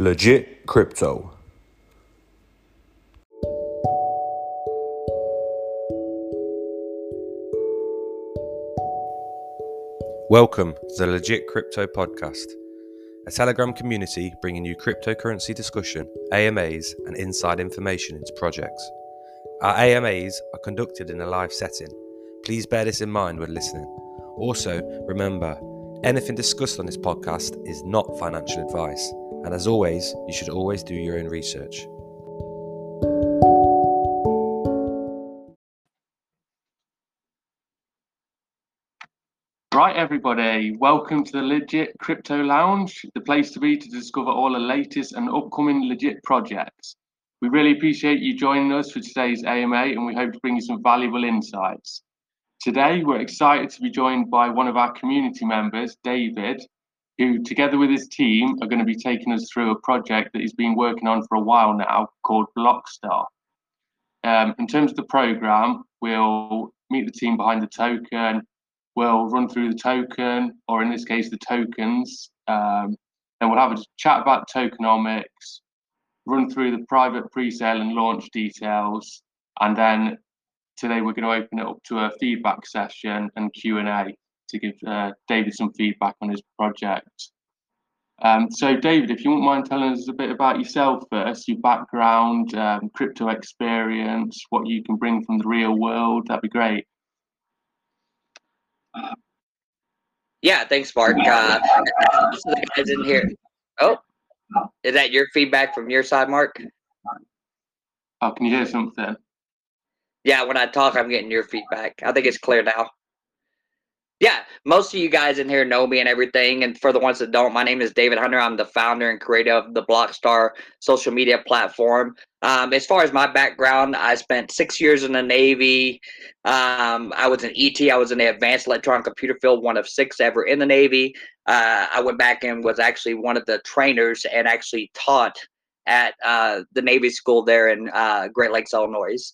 Legit Crypto. Welcome to the Legit Crypto Podcast, a Telegram community bringing you cryptocurrency discussion, AMAs, and inside information into projects. Our AMAs are conducted in a live setting. Please bear this in mind when listening. Also, remember, anything discussed on this podcast is not financial advice, and as always, you should always do your own research. Right, everybody, welcome to the Legit Crypto Lounge, the place to be to discover all the latest and upcoming legit projects. We really appreciate you joining us for today's AMA and we hope to bring you some valuable insights. Today, we're excited to be joined by one of our community members, David, who, together with his team, are going to be taking us through a project that he's been working on for a while now called Blockstar. Um, in terms of the program, we'll meet the team behind the token, we'll run through the token, or in this case, the tokens. Um, we'll have a chat about tokenomics, run through the private pre-sale and launch details, and then today we're going to open it up to a feedback session and Q&A to give uh, David some feedback on his project. Um, so David, if you wouldn't mind telling us a bit about yourself first, your background, um, crypto experience, what you can bring from the real world, that'd be great. Yeah, thanks, Mark. Uh, the guys in here. Oh, is that your feedback from your side, Mark? Oh, can you hear something? Yeah, when I talk, I'm getting your feedback. I think it's clear now. Yeah, most of you guys in here know me and everything. And for the ones that don't, my name is David Hunter. I'm the founder and creator of the Blockstar social media platform. Um, as far as my background, I spent six years in the Navy. Um, I was an ET. I was in the Advanced Electronic Computer Field, one of six ever in the Navy. Uh, I went back and was actually one of the trainers and actually taught at uh, the Navy school there in uh, Great Lakes, Illinois.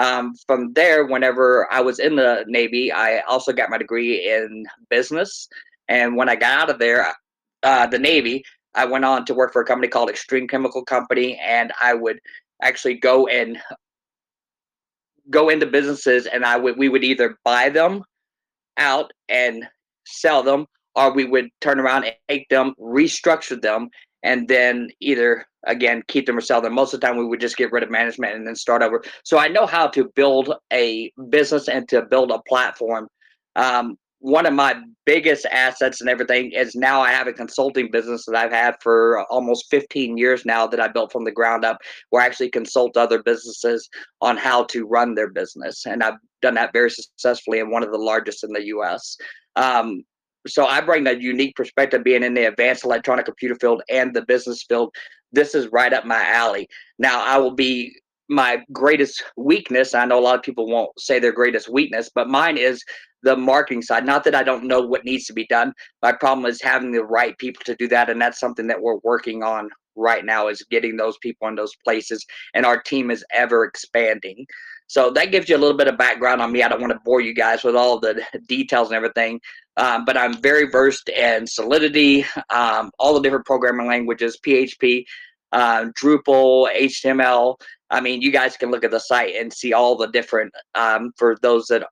Um, from there, whenever I was in the Navy, I also got my degree in business. And when I got out of there, uh, the Navy, I went on to work for a company called Extreme Chemical Company, and I would actually go and go into businesses, and I would we would either buy them out and sell them, or we would turn around and take them, restructure them, and then either again keep them or sell them. Most of the time we would just get rid of management and then start over. So i know how to build a business and to build a platform. Um, one of my biggest assets and everything is now i have a consulting business that i've had for almost 15 years now that i built from the ground up where i actually consult other businesses on how to run their business and i've done that very successfully and one of the largest in the us um, so I bring a unique perspective being in the advanced electronic computer field and the business field. This is right up my alley. Now I will be my greatest weakness. I know a lot of people won't say their greatest weakness, but mine is the marketing side. Not that I don't know what needs to be done. My problem is having the right people to do that. And that's something that we're working on right now is getting those people in those places. And our team is ever expanding. So that gives you a little bit of background on me. I don't want to bore you guys with all the details and everything, um, but I'm very versed in Solidity, um, all the different programming languages, PHP, uh, Drupal, HTML. I mean, you guys can look at the site and see all the different, um, for those that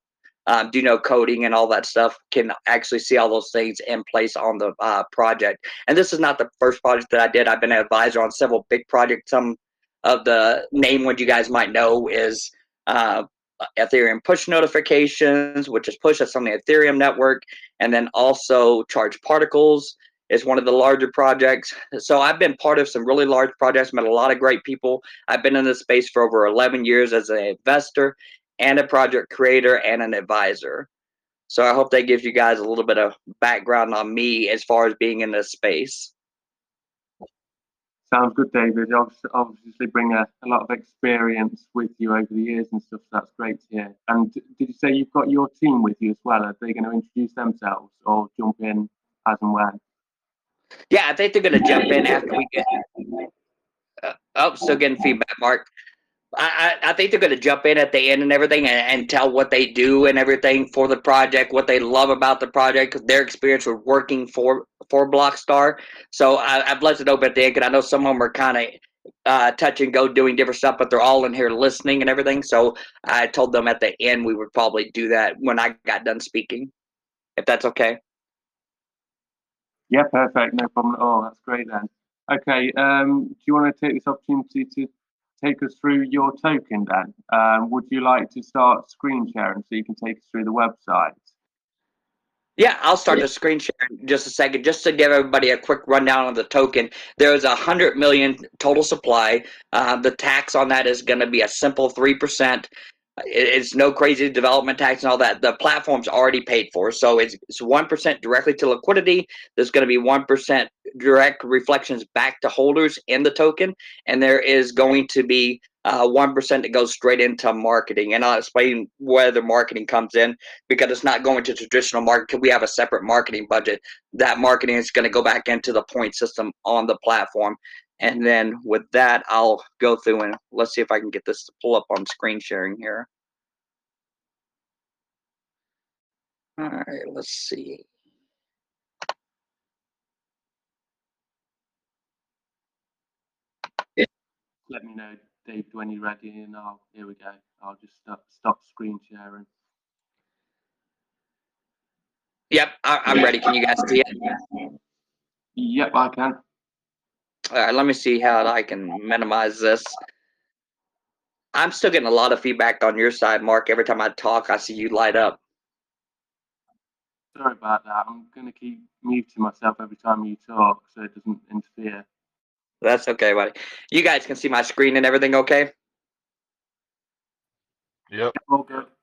um, do know coding and all that stuff, can actually see all those things in place on the uh, project. And this is not the first project that I did. I've been an advisor on several big projects. Some of the name ones you guys might know is uh, Uh, Ethereum push notifications, which is push that's on the Ethereum network, and then also Charged Particles is one of the larger projects. So I've been part of some really large projects, met a lot of great people. I've been in this space for over 11 years as an investor and a project creator and an advisor. So I hope that gives you guys a little bit of background on me as far as being in this space. Sounds good, David. You obviously bring a, a, lot of experience with you over the years and stuff. So that's great to hear. And did you say you've got your team with you as well? Are they going to introduce themselves or jump in as and when? Yeah, I think they're going to jump in after we get. Uh, oh, still getting feedback, Mark. I, I think they're going to jump in at the end and everything and, and, tell what they do and everything for the project, what they love about the project, their experience with working for for Blockstar. So I, have left it open at the end because I know some of them are kind of uh, touch and go doing different stuff, but they're all in here listening and everything. So I told them at the end we would probably do that when I got done speaking, if that's okay. Yeah, perfect. No problem at all. That's great then. Okay, um, do you want to take this opportunity to take us through your token then? Um, would you like to start screen sharing so you can take us through the website? Yeah, I'll start the screen share in just a second, just to give everybody a quick rundown of the token. There's a hundred million total supply. Uh, the tax on that is going to be a simple three percent. It's no crazy development tax and all that. The platform's already paid for, so it's it's one percent directly to liquidity. There's going to be one percent direct reflections back to holders in the token, and there is going to be one uh, that goes straight into marketing, and I'll explain where the marketing comes in because it's not going to traditional market. We have a separate marketing budget. That marketing is going to go back into the point system on the platform, and then with that, I'll go through and let's see if I can get this to pull up on screen sharing here. All right, let's see. Let me know Dave, when you're ready, and I'll here we go. I'll just stop stop screen sharing. Yep, I, am ready. Can you guys see it? Yep, I can. All right, let me see how I can minimize this. I'm still getting a lot of feedback on your side, Mark. Every time I talk, I see you light up. Sorry about that. I'm going to keep muting myself every time you talk so it doesn't interfere. That's okay, buddy. You guys can see my screen and everything okay? Yep. Okay.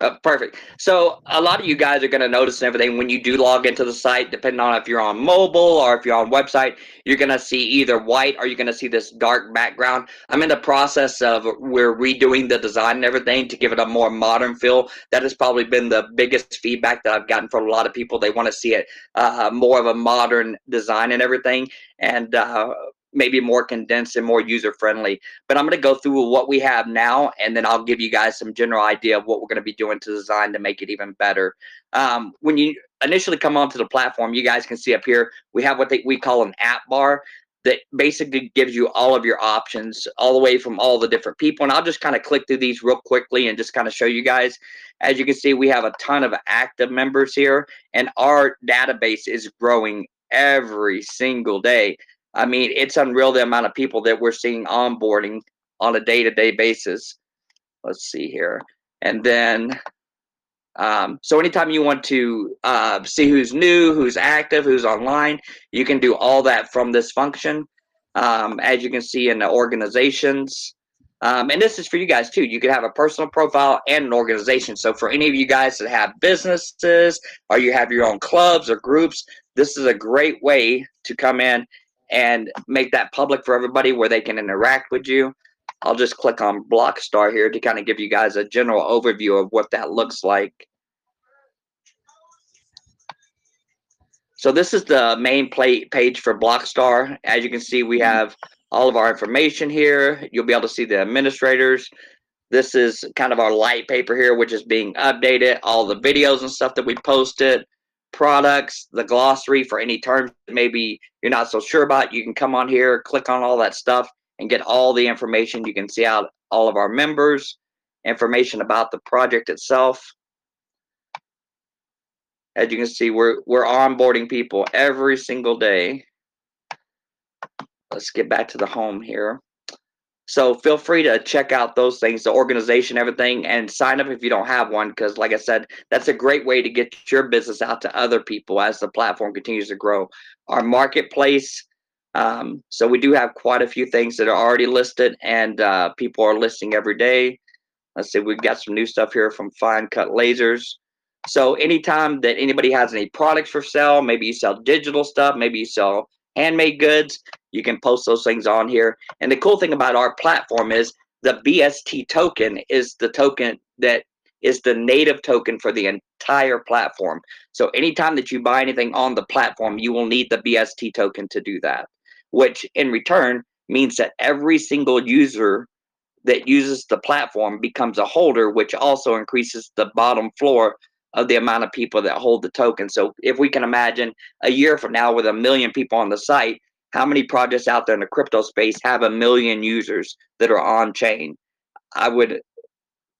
Uh, perfect. So a lot of you guys are going to notice and everything when you do log into the site, depending on if you're on mobile or if you're on website, you're going to see either white or you're going to see this dark background. I'm in the process of we're redoing the design and everything to give it a more modern feel. That has probably been the biggest feedback that I've gotten from a lot of people. They want to see it uh, more of a modern design and everything. And uh, maybe more condensed and more user friendly. But I'm going to go through what we have now, and then I'll give you guys some general idea of what we're going to be doing to design to make it even better. Um, when you initially come onto the platform, you guys can see up here, we have what they, we call an app bar that basically gives you all of your options all the way from all the different people. And I'll just kind of click through these real quickly and just kind of show you guys. As you can see, we have a ton of active members here, and our database is growing every single day. I mean, it's unreal the amount of people that we're seeing onboarding on a day to day basis. Let's see here. And then, um, so anytime you want to uh, see who's new, who's active, who's online, you can do all that from this function. Um, as you can see in the organizations, um, and this is for you guys too. You can have a personal profile and an organization. So for any of you guys that have businesses or you have your own clubs or groups, this is a great way to come in and make that public for everybody where they can interact with you. I'll just click on Blockstar here to kind of give you guys a general overview of what that looks like. So this is the main play page for Blockstar. As you can see, we have all of our information here. You'll be able to see the administrators. This is kind of our light paper here, which is being updated. All the videos and stuff that we posted products, the glossary for any terms maybe you're not so sure about, you can come on here, click on all that stuff, and get all the information. You can see out all of our members, information about the project itself. As you can see, we're we're onboarding people every single day. Let's get back to the home here. So feel free to check out those things, the organization, everything, and sign up if you don't have one. Because, like I said, that's a great way to get your business out to other people as the platform continues to grow. Our marketplace. Um, so we do have quite a few things that are already listed, and uh, people are listing every day. Let's see, we've got some new stuff here from Fine Cut Lasers. So anytime that anybody has any products for sale, maybe you sell digital stuff, maybe you sell handmade goods, you can post those things on here. And the cool thing about our platform is the BST token is the token that is the native token for the entire platform. So anytime that you buy anything on the platform, you will need the BST token to do that, which in return means that every single user that uses the platform becomes a holder, which also increases the bottom floor of the amount of people that hold the token. So if we can imagine a year from now with a million people on the site, how many projects out there in the crypto space have a million users that are on chain? I would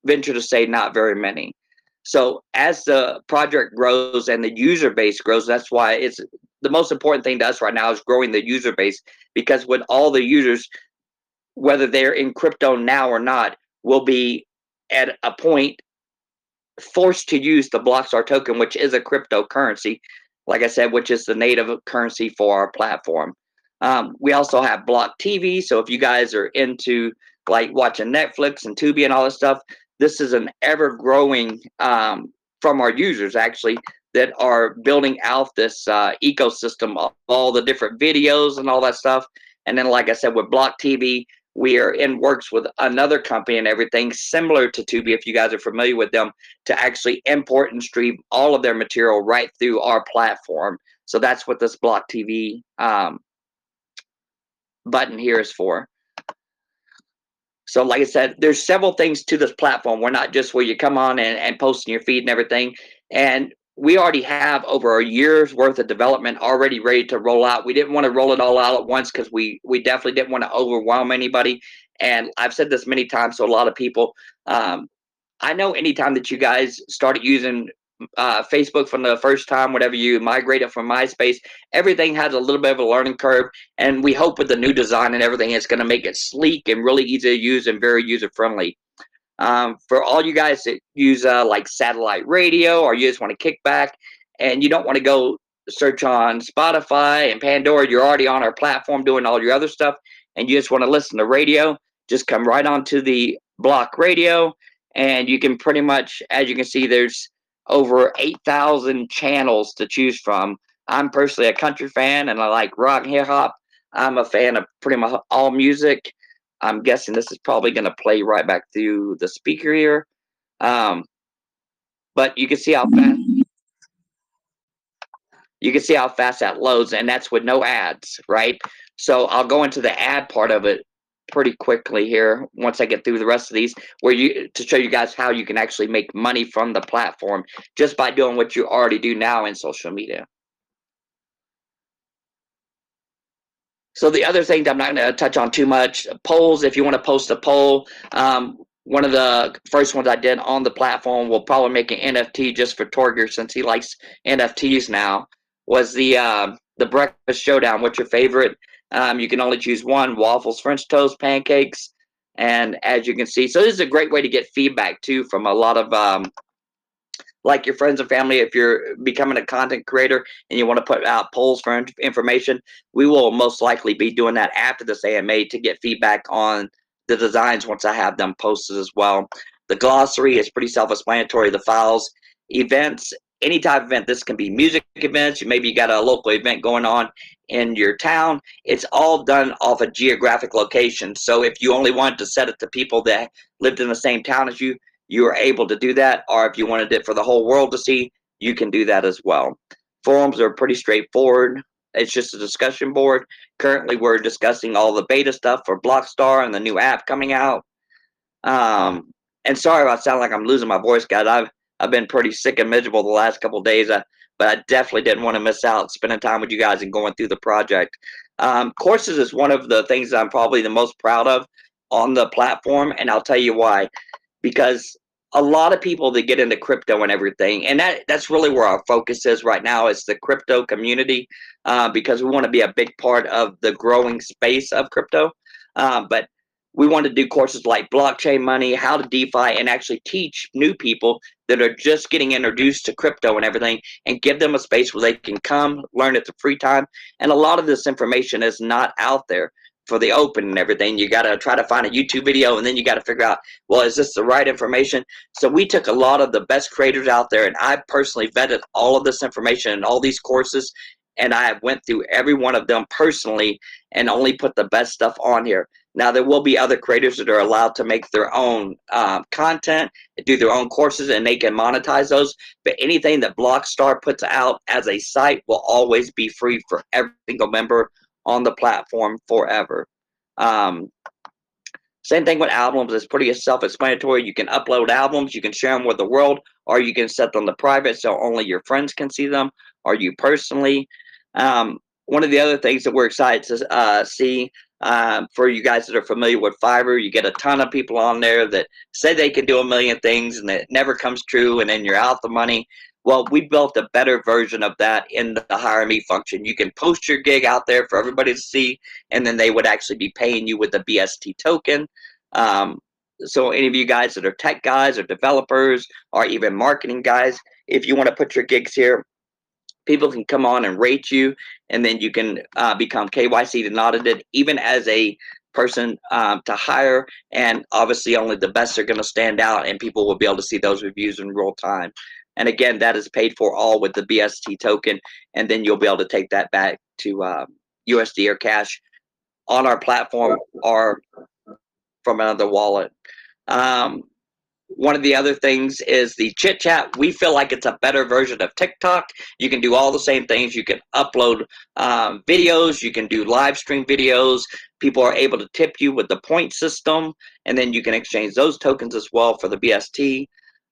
venture to say not very many. So as the project grows and the user base grows, that's why it's the most important thing to us right now is growing the user base because with all the users, whether they're in crypto now or not, will be at a point forced to use the Blockstar token, which is a cryptocurrency, like I said, which is the native currency for our platform. Um, we also have Block TV. So if you guys are into like watching Netflix and Tubi and all this stuff, this is an ever growing um, from our users actually that are building out this uh, ecosystem of all the different videos and all that stuff. And then, like I said, with Block TV, we are in works with another company and everything similar to Tubi, if you guys are familiar with them, to actually import and stream all of their material right through our platform. So that's what this Block TV um, button here is for. So, like I said, there's several things to this platform. We're not just where you come on and, and post your feed and everything. And we already have over a year's worth of development already ready to roll out. We didn't want to roll it all out at once because we we definitely didn't want to overwhelm anybody. And I've said this many times to a lot of people. Um, I know anytime that you guys started using uh, Facebook from the first time, whenever you migrated from MySpace, everything has a little bit of a learning curve. And we hope with the new design and everything, it's going to make it sleek and really easy to use and very user friendly. Um, for all you guys that use uh, like satellite radio or you just want to kick back and you don't want to go search on Spotify and Pandora, you're already on our platform doing all your other stuff, and you just want to listen to radio, just come right onto the block radio. And you can pretty much, as you can see, there's over 8,000 channels to choose from. I'm personally a country fan and I like rock and hip hop. I'm a fan of pretty much all music. I'm guessing this is probably going to play right back through the speaker here. Um, but you can see how fast you can see how fast that loads, and that's with no ads, right? So I'll go into the ad part of it pretty quickly here once I get through the rest of these where you to show you guys how you can actually make money from the platform just by doing what you already do now in social media. So the other things I'm not going to touch on too much polls. If you want to post a poll, um, one of the first ones I did on the platform will probably make an NFT just for Torger since he likes NFTs now. Was the uh, the breakfast showdown? What's your favorite um, you can only choose one waffles, French toast, pancakes. And as you can see, so this is a great way to get feedback too from a lot of um, like your friends and family. If you're becoming a content creator and you want to put out polls for information, we will most likely be doing that after this AMA to get feedback on the designs once I have them posted as well. The glossary is pretty self-explanatory. The files, events, any type of event. This can be music events. Maybe you got a local event going on in your town. It's all done off a geographic location. So if you only wanted to set it to people that lived in the same town as you, you are able to do that. Or if you wanted it for the whole world to see, you can do that as well. Forums are pretty straightforward. It's just a discussion board. Currently, we're discussing all the beta stuff for Blockstar and the new app coming out. Um, and sorry if I sound like I'm losing my voice, guys. I've I've been pretty sick and miserable the last couple days. I, but I definitely didn't want to miss out spending time with you guys and going through the project. Um, courses is one of the things I'm probably the most proud of on the platform, and I'll tell you why. Because a lot of people that get into crypto and everything, and that that's really where our focus is right now is the crypto community, uh, because we want to be a big part of the growing space of crypto. Uh, but we want to do courses like blockchain money, how to DeFi, and actually teach new people that are just getting introduced to crypto and everything and give them a space where they can come, learn at the free time. And a lot of this information is not out there for the open and everything. You got to try to find a YouTube video and then you got to figure out, well, is this the right information? So we took a lot of the best creators out there and I personally vetted all of this information and all these courses and I went through every one of them personally and only put the best stuff on here. Now, there will be other creators that are allowed to make their own um, content, do their own courses, and they can monetize those. But anything that Blockstar puts out as a site will always be free for every single member on the platform forever. Um, Same thing with albums. It's pretty self-explanatory. You can upload albums, you can share them with the world, or you can set them to private so only your friends can see them, or you personally. Um, one of the other things that we're excited to uh, see um, for you guys that are familiar with Fiverr, you get a ton of people on there that say they can do a million things and it never comes true, and then you're out the money. Well, we built a better version of that in the hire me function. You can post your gig out there for everybody to see, and then they would actually be paying you with the BST token. Um, so, any of you guys that are tech guys or developers or even marketing guys, if you want to put your gigs here, people can come on and rate you, and then you can uh, become KYC and audited, even as a person um, to hire. And obviously, only the best are going to stand out, and people will be able to see those reviews in real time. And again, that is paid for all with the BST token, and then you'll be able to take that back to uh, USD or cash on our platform or from another wallet. Um, one of the other things is the chit chat. We feel like it's a better version of TikTok. You can do all the same things. You can upload um, videos, you can do live stream videos. People are able to tip you with the point system, and then you can exchange those tokens as well for the BST.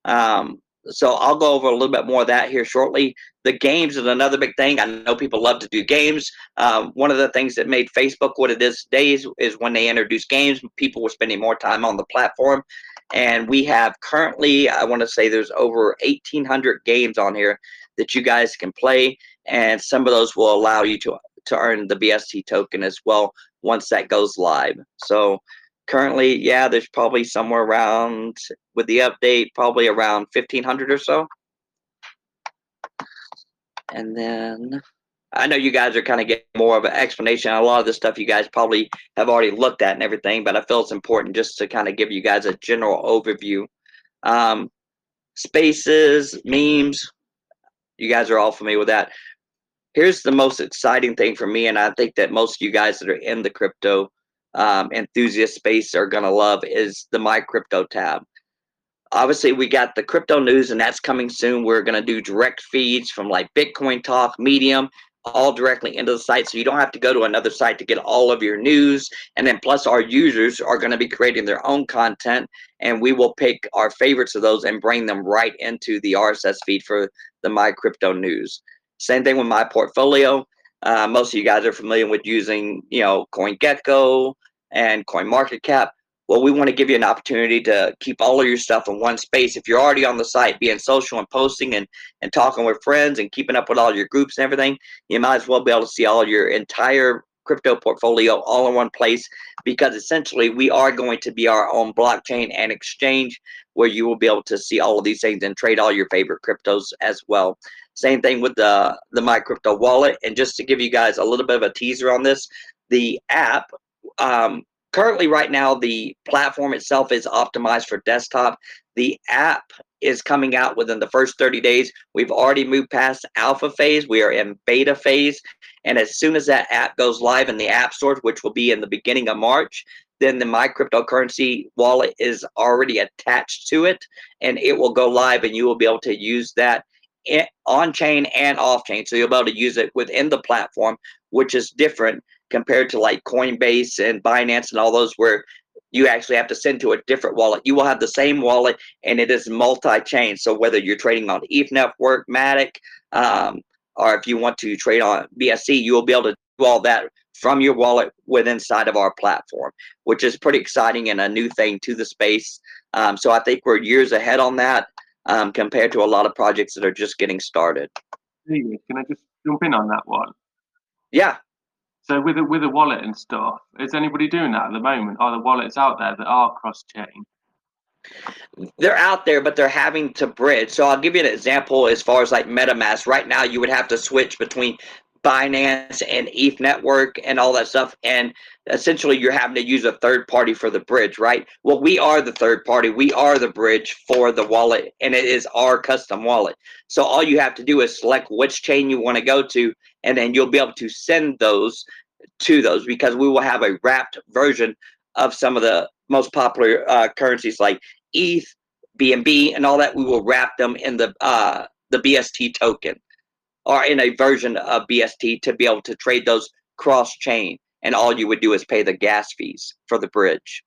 Um, so I'll go over a little bit more of that here shortly. The games is another big thing. I know people love to do games. Um, one of the things that made Facebook what it is today is, is when they introduced games, people were spending more time on the platform. And we have currently, I want to say there's over 1,800 games on here that you guys can play. And some of those will allow you to, to earn the BST token as well once that goes live. So currently, yeah, there's probably somewhere around, with the update, probably around 1,500 or so. And then I know you guys are kind of getting more of an explanation. A lot of this stuff you guys probably have already looked at and everything, but I feel it's important just to kind of give you guys a general overview. Um, spaces, memes, you guys are all familiar with that. Here's the most exciting thing for me, and I think that most of you guys that are in the crypto um, enthusiast space are going to love is the My Crypto tab. Obviously we got the crypto news and that's coming soon. We're going to do direct feeds from like bitcoin talk medium all directly into the site so you don't have to go to another site to get all of your news. And then plus our users are going to be creating their own content and we will pick our favorites of those and bring them right into the rss feed for the my crypto news. Same thing with my portfolio. Uh, most of you guys are familiar with using you know coingecko and coin market cap well, we want to give you an opportunity to keep all of your stuff in one space. If you're already on the site, being social and posting and, and talking with friends and keeping up with all your groups and everything, you might as well be able to see all your entire crypto portfolio all in one place because essentially we are going to be our own blockchain and exchange where you will be able to see all of these things and trade all your favorite cryptos as well. Same thing with the the My Crypto wallet. And just to give you guys a little bit of a teaser on this, the app um, currently right now the platform itself is optimized for desktop. The app is coming out within the first 30 days. We've already moved past alpha phase. We are in beta phase. And as soon as that app goes live in the app store which will be in the beginning of march then the my cryptocurrency wallet is already attached to it and it will go live and you will be able to use that on chain and off chain so you'll be able to use it within the platform which is different compared to like Coinbase and Binance and all those where you actually have to send to a different wallet. You will have the same wallet and it is multi-chain. So whether you're trading on ETH Network, Matic, um, or if you want to trade on BSC, you will be able to do all that from your wallet within inside of our platform, which is pretty exciting and a new thing to the space. Um, so I think we're years ahead on that um, compared to a lot of projects that are just getting started. Can I just jump in on that one? Yeah. So with a with a wallet and stuff, is anybody doing that at the moment? Are the wallets out there that are cross chain? They're out there, but they're having to bridge. So I'll give you an example as far as like MetaMask. Right now, you would have to switch between Binance and ETH Network and all that stuff. And essentially, you're having to use a third party for the bridge, right? Well, we are the third party. We are the bridge for the wallet, and it is our custom wallet. So all you have to do is select which chain you want to go to, and then you'll be able to send those to those because we will have a wrapped version of some of the most popular uh, currencies like ETH, BNB, and all that. We will wrap them in the uh, the BST token or in a version of BST to be able to trade those cross chain. And all you would do is pay the gas fees for the bridge.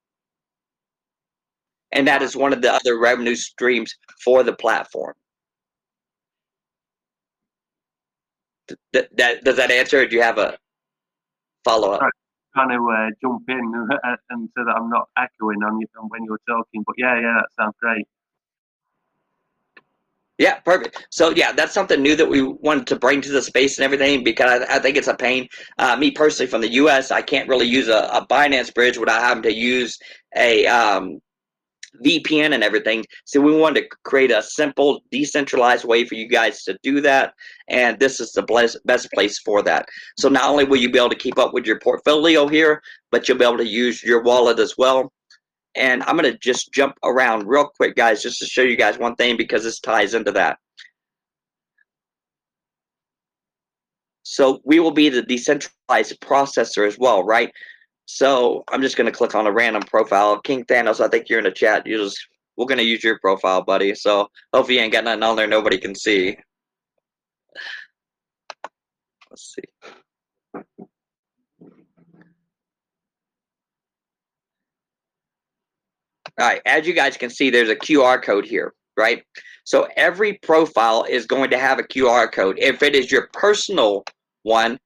and that is one of the other revenue streams for the platform. Th- that, does that answer? Do you have a follow up? Trying to uh, jump in and so that I'm not echoing on you when you're talking. But yeah, yeah, that sounds great. Yeah, perfect. So yeah, that's something new that we wanted to bring to the space and everything because I, I think it's a pain. Uh, me personally, from the U.S., I can't really use a, a Binance bridge without having to use a um, VPN and everything. So we wanted to create a simple, decentralized way for you guys to do that, and this is the best place for that. So not only will you be able to keep up with your portfolio here, but you'll be able to use your wallet as well. And I'm going to just jump around real quick, guys, just to show you guys one thing because this ties into that. So we will be the decentralized processor as well, right? So I'm just going to click on a random profile. King Thanos, I think you're in the chat. You just we're going to use your profile, buddy. So hopefully you ain't got nothing on there nobody can see. Let's see. All right, as you guys can see, there's a QR code here, right? So every profile is going to have a QR code. If it is your personal one,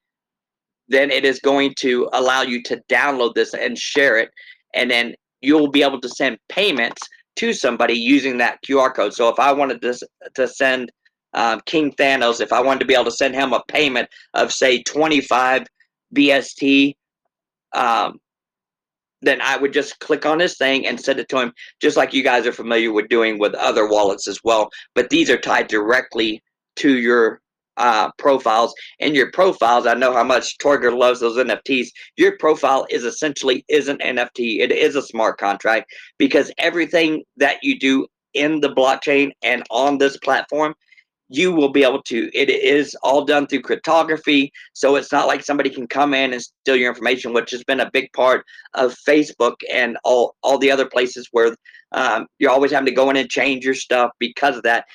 then it is going to allow you to download this and share it. And then you'll be able to send payments to somebody using that QR code. So if I wanted to, to send um, King Thanos, if I wanted to be able to send him a payment of, say, 25 BST, um, then I would just click on this thing and send it to him, just like you guys are familiar with doing with other wallets as well. But these are tied directly to your uh, profiles. And your profiles, I know how much Torger loves those NFTs. Your profile is essentially is an NFT. It is a smart contract because everything that you do in the blockchain and on this platform you will be able to it is all done through cryptography so it's not like somebody can come in and steal your information which has been a big part of facebook and all all the other places where um, you're always having to go in and change your stuff because of that.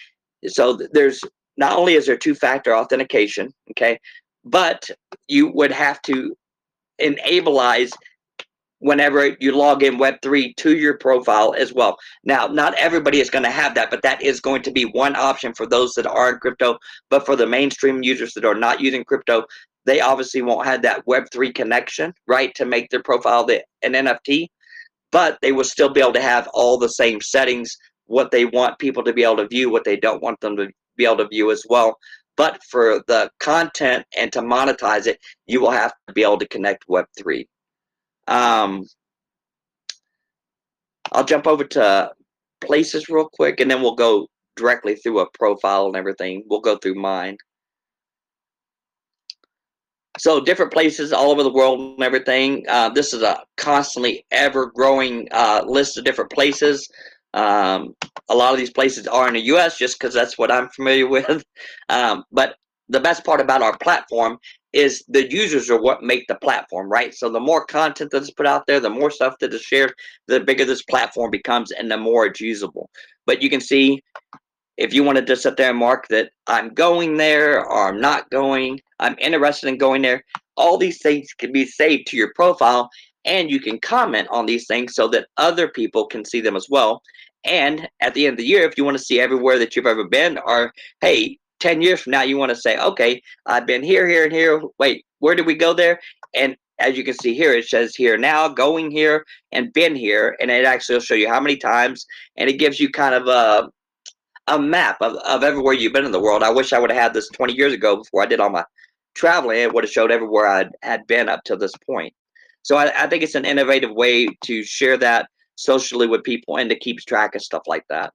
So there's not only is there two factor authentication okay but you would have to enableize whenever you log in Web3 to your profile as well. Now, not everybody is going to have that, but that is going to be one option for those that are in crypto. But for the mainstream users that are not using crypto, they obviously won't have that Web3 connection, right, to make their profile the, an NFT. But they will still be able to have all the same settings, what they want people to be able to view, what they don't want them to be able to view as well. But for the content and to monetize it, you will have to be able to connect Web3. Um, I'll jump over to places real quick and then we'll go directly through a profile and everything. We'll go through mine. So different places all over the world and everything. Uh, this is a constantly ever growing uh, list of different places. Um, a lot of these places are in the U.S. just because that's what I'm familiar with. Um, but the best part about our platform is the users are what make the platform, right? So the more content that is put out there, the more stuff that is shared, the bigger this platform becomes and the more it's usable. But you can see if you wanted to sit there and mark that I'm going there or I'm not going, I'm interested in going there, all these things can be saved to your profile and you can comment on these things so that other people can see them as well. And at the end of the year, if you want to see everywhere that you've ever been, or hey, 10 years from now, you want to say, okay, I've been here, here, and here. Wait, where did we go there? And as you can see here, it says here now, going here, and been here. And it actually will show you how many times. And it gives you kind of a, a map of, of everywhere you've been in the world. I wish I would have had this 20 years ago before I did all my traveling. It would have showed everywhere I had been up to this point. So I, I think it's an innovative way to share that socially with people and to keep track of stuff like that.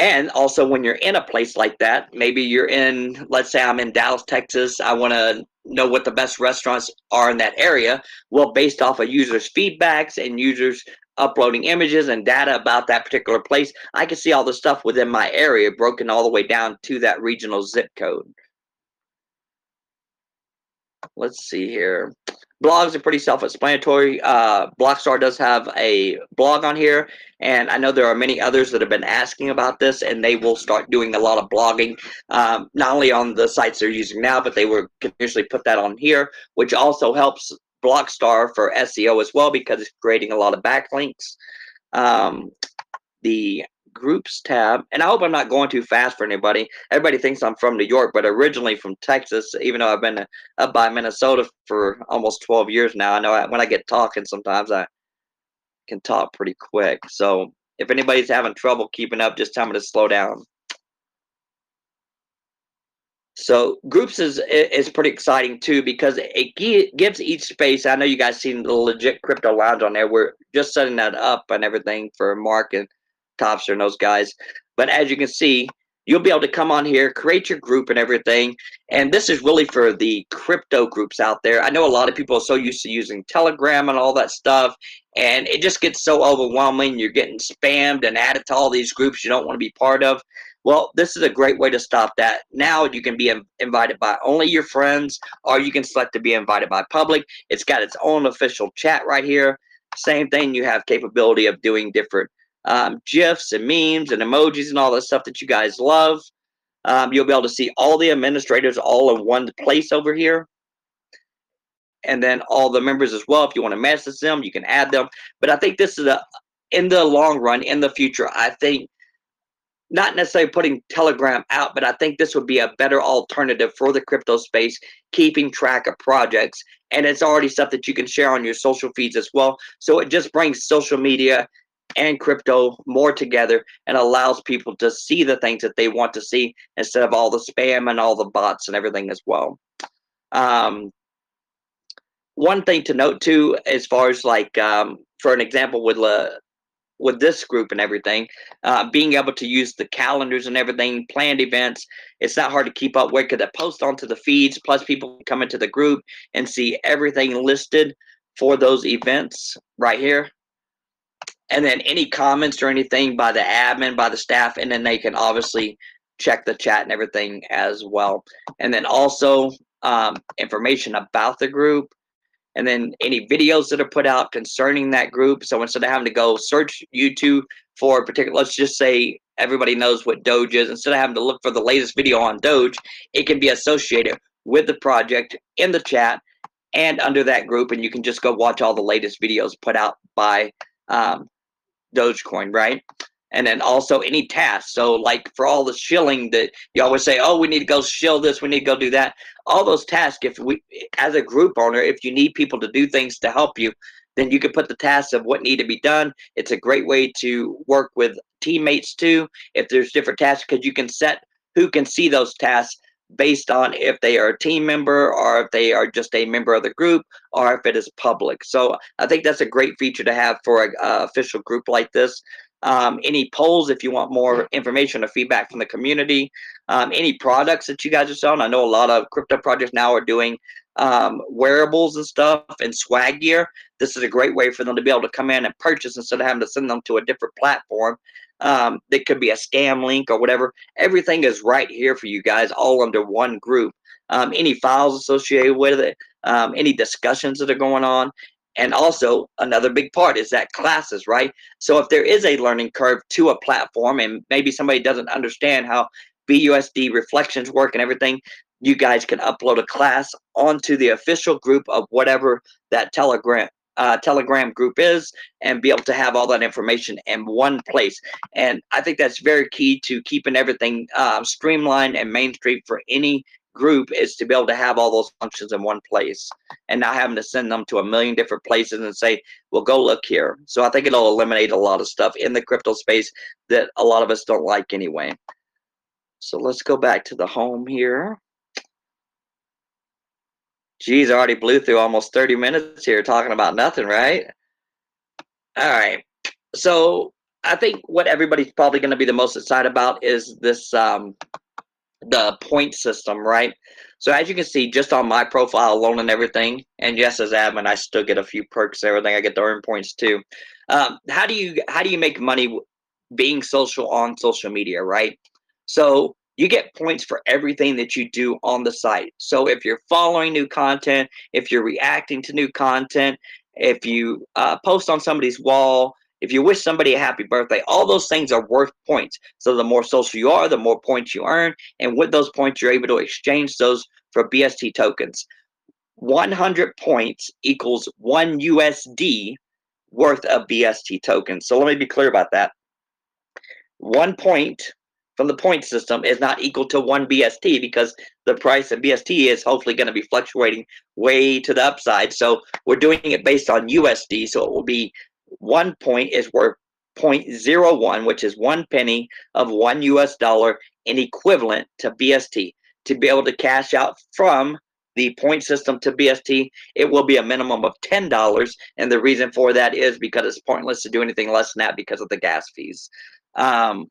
And also, when you're in a place like that, maybe you're in, let's say I'm in Dallas, Texas. I want to know what the best restaurants are in that area. Well, based off of users' feedbacks and users uploading images and data about that particular place, I can see all the stuff within my area broken all the way down to that regional zip code. Let's see here blogs are pretty self-explanatory. Uh, Blockstar does have a blog on here, and I know there are many others that have been asking about this, and they will start doing a lot of blogging, um, not only on the sites they're using now, but they will continuously put that on here, which also helps Blockstar for SEO as well because it's creating a lot of backlinks. Um, the groups tab, and I hope I'm not going too fast for anybody. Everybody thinks I'm from New York, but originally from Texas. Even though I've been up by Minnesota for almost 12 years now, I know I, when I get talking, sometimes I can talk pretty quick. So if anybody's having trouble keeping up, just tell me to slow down. So groups is is pretty exciting too because it gives each space. I know you guys seen the legit crypto lounge on there. We're just setting that up and everything for Mark and Topster and those guys. But as you can see, you'll be able to come on here, create your group and everything. And this is really for the crypto groups out there. I know a lot of people are so used to using Telegram and all that stuff, and it just gets so overwhelming. You're getting spammed and added to all these groups you don't want to be part of. Well, this is a great way to stop that. Now you can be invited by only your friends, or you can select to be invited by public. It's got its own official chat right here. Same thing, you have capability of doing different um, GIFs and memes and emojis and all that stuff that you guys love. Um, you'll be able to see all the administrators all in one place over here. And then all the members as well. If you want to message them, you can add them. But I think this is a, in the long run, in the future, I think not necessarily putting Telegram out, but I think this would be a better alternative for the crypto space, keeping track of projects. And it's already stuff that you can share on your social feeds as well. So it just brings social media and crypto more together and allows people to see the things that they want to see instead of all the spam and all the bots and everything as well. Um, one thing to note too, as far as like, um, for an example, with with this group and everything, uh, being able to use the calendars and everything, planned events, it's not hard to keep up with because it post onto the feeds. Plus, people come into the group and see everything listed for those events right here. And then any comments or anything by the admin, by the staff, and then they can obviously check the chat and everything as well. And then also um, information about the group and then any videos that are put out concerning that group. So instead of having to go search YouTube for a particular, let's just say everybody knows what Doge is, instead of having to look for the latest video on Doge, it can be associated with the project in the chat and under that group, and you can just go watch all the latest videos put out by um, Dogecoin, right? and then also any tasks. So, like for all the shilling that you always say, oh, we need to go shill this, we need to go do that. All those tasks, if we, as a group owner, if you need people to do things to help you, then you can put the tasks of what need to be done. It's a great way to work with teammates too. If there's different tasks, because you can set who can see those tasks based on if they are a team member or if they are just a member of the group or if it is public. So I think that's a great feature to have for an official group like this um, any polls if you want more information or feedback from the community, um, any products that you guys are selling. I know a lot of crypto projects now are doing um, wearables and stuff and swag gear. This is a great way for them to be able to come in and purchase instead of having to send them to a different platform. Um, that could be a scam link or whatever. Everything is right here for you guys, all under one group. Um, any files associated with it, um, any discussions that are going on, and also another big part is that classes right so if there is a learning curve to a platform and maybe somebody doesn't understand how busd reflections work and everything you guys can upload a class onto the official group of whatever that telegram uh, telegram group is and be able to have all that information in one place and i think that's very key to keeping everything uh, streamlined and mainstream for any group is to be able to have all those functions in one place and not having to send them to a million different places and say, well, go look here. So I think it'll eliminate a lot of stuff in the crypto space that a lot of us don't like anyway. So let's go back to the home here. Geez, I already blew through almost 30 minutes here talking about nothing, right? All right. So I think what everybody's probably going to be the most excited about is this um, the point system, right? So as you can see, just on my profile alone and everything, and yes, as admin, I still get a few perks and everything. I get the earn points too. Um, how do you how do you make money being social on social media, right? So you get points for everything that you do on the site. So if you're following new content, if you're reacting to new content, if you uh, post on somebody's wall, if you wish somebody a happy birthday, all those things are worth points. So the more social you are, the more points you earn. And with those points, you're able to exchange those for BST tokens. 100 points equals one USD worth of BST tokens. So let me be clear about that. One point from the point system is not equal to one BST because the price of BST is hopefully going to be fluctuating way to the upside. So we're doing it based on USD. So it will be one point is worth 0.01, which is one penny of one US dollar in equivalent to BST. To be able to cash out from the point system to BST, it will be a minimum of $10. And the reason for that is because it's pointless to do anything less than that because of the gas fees. Um,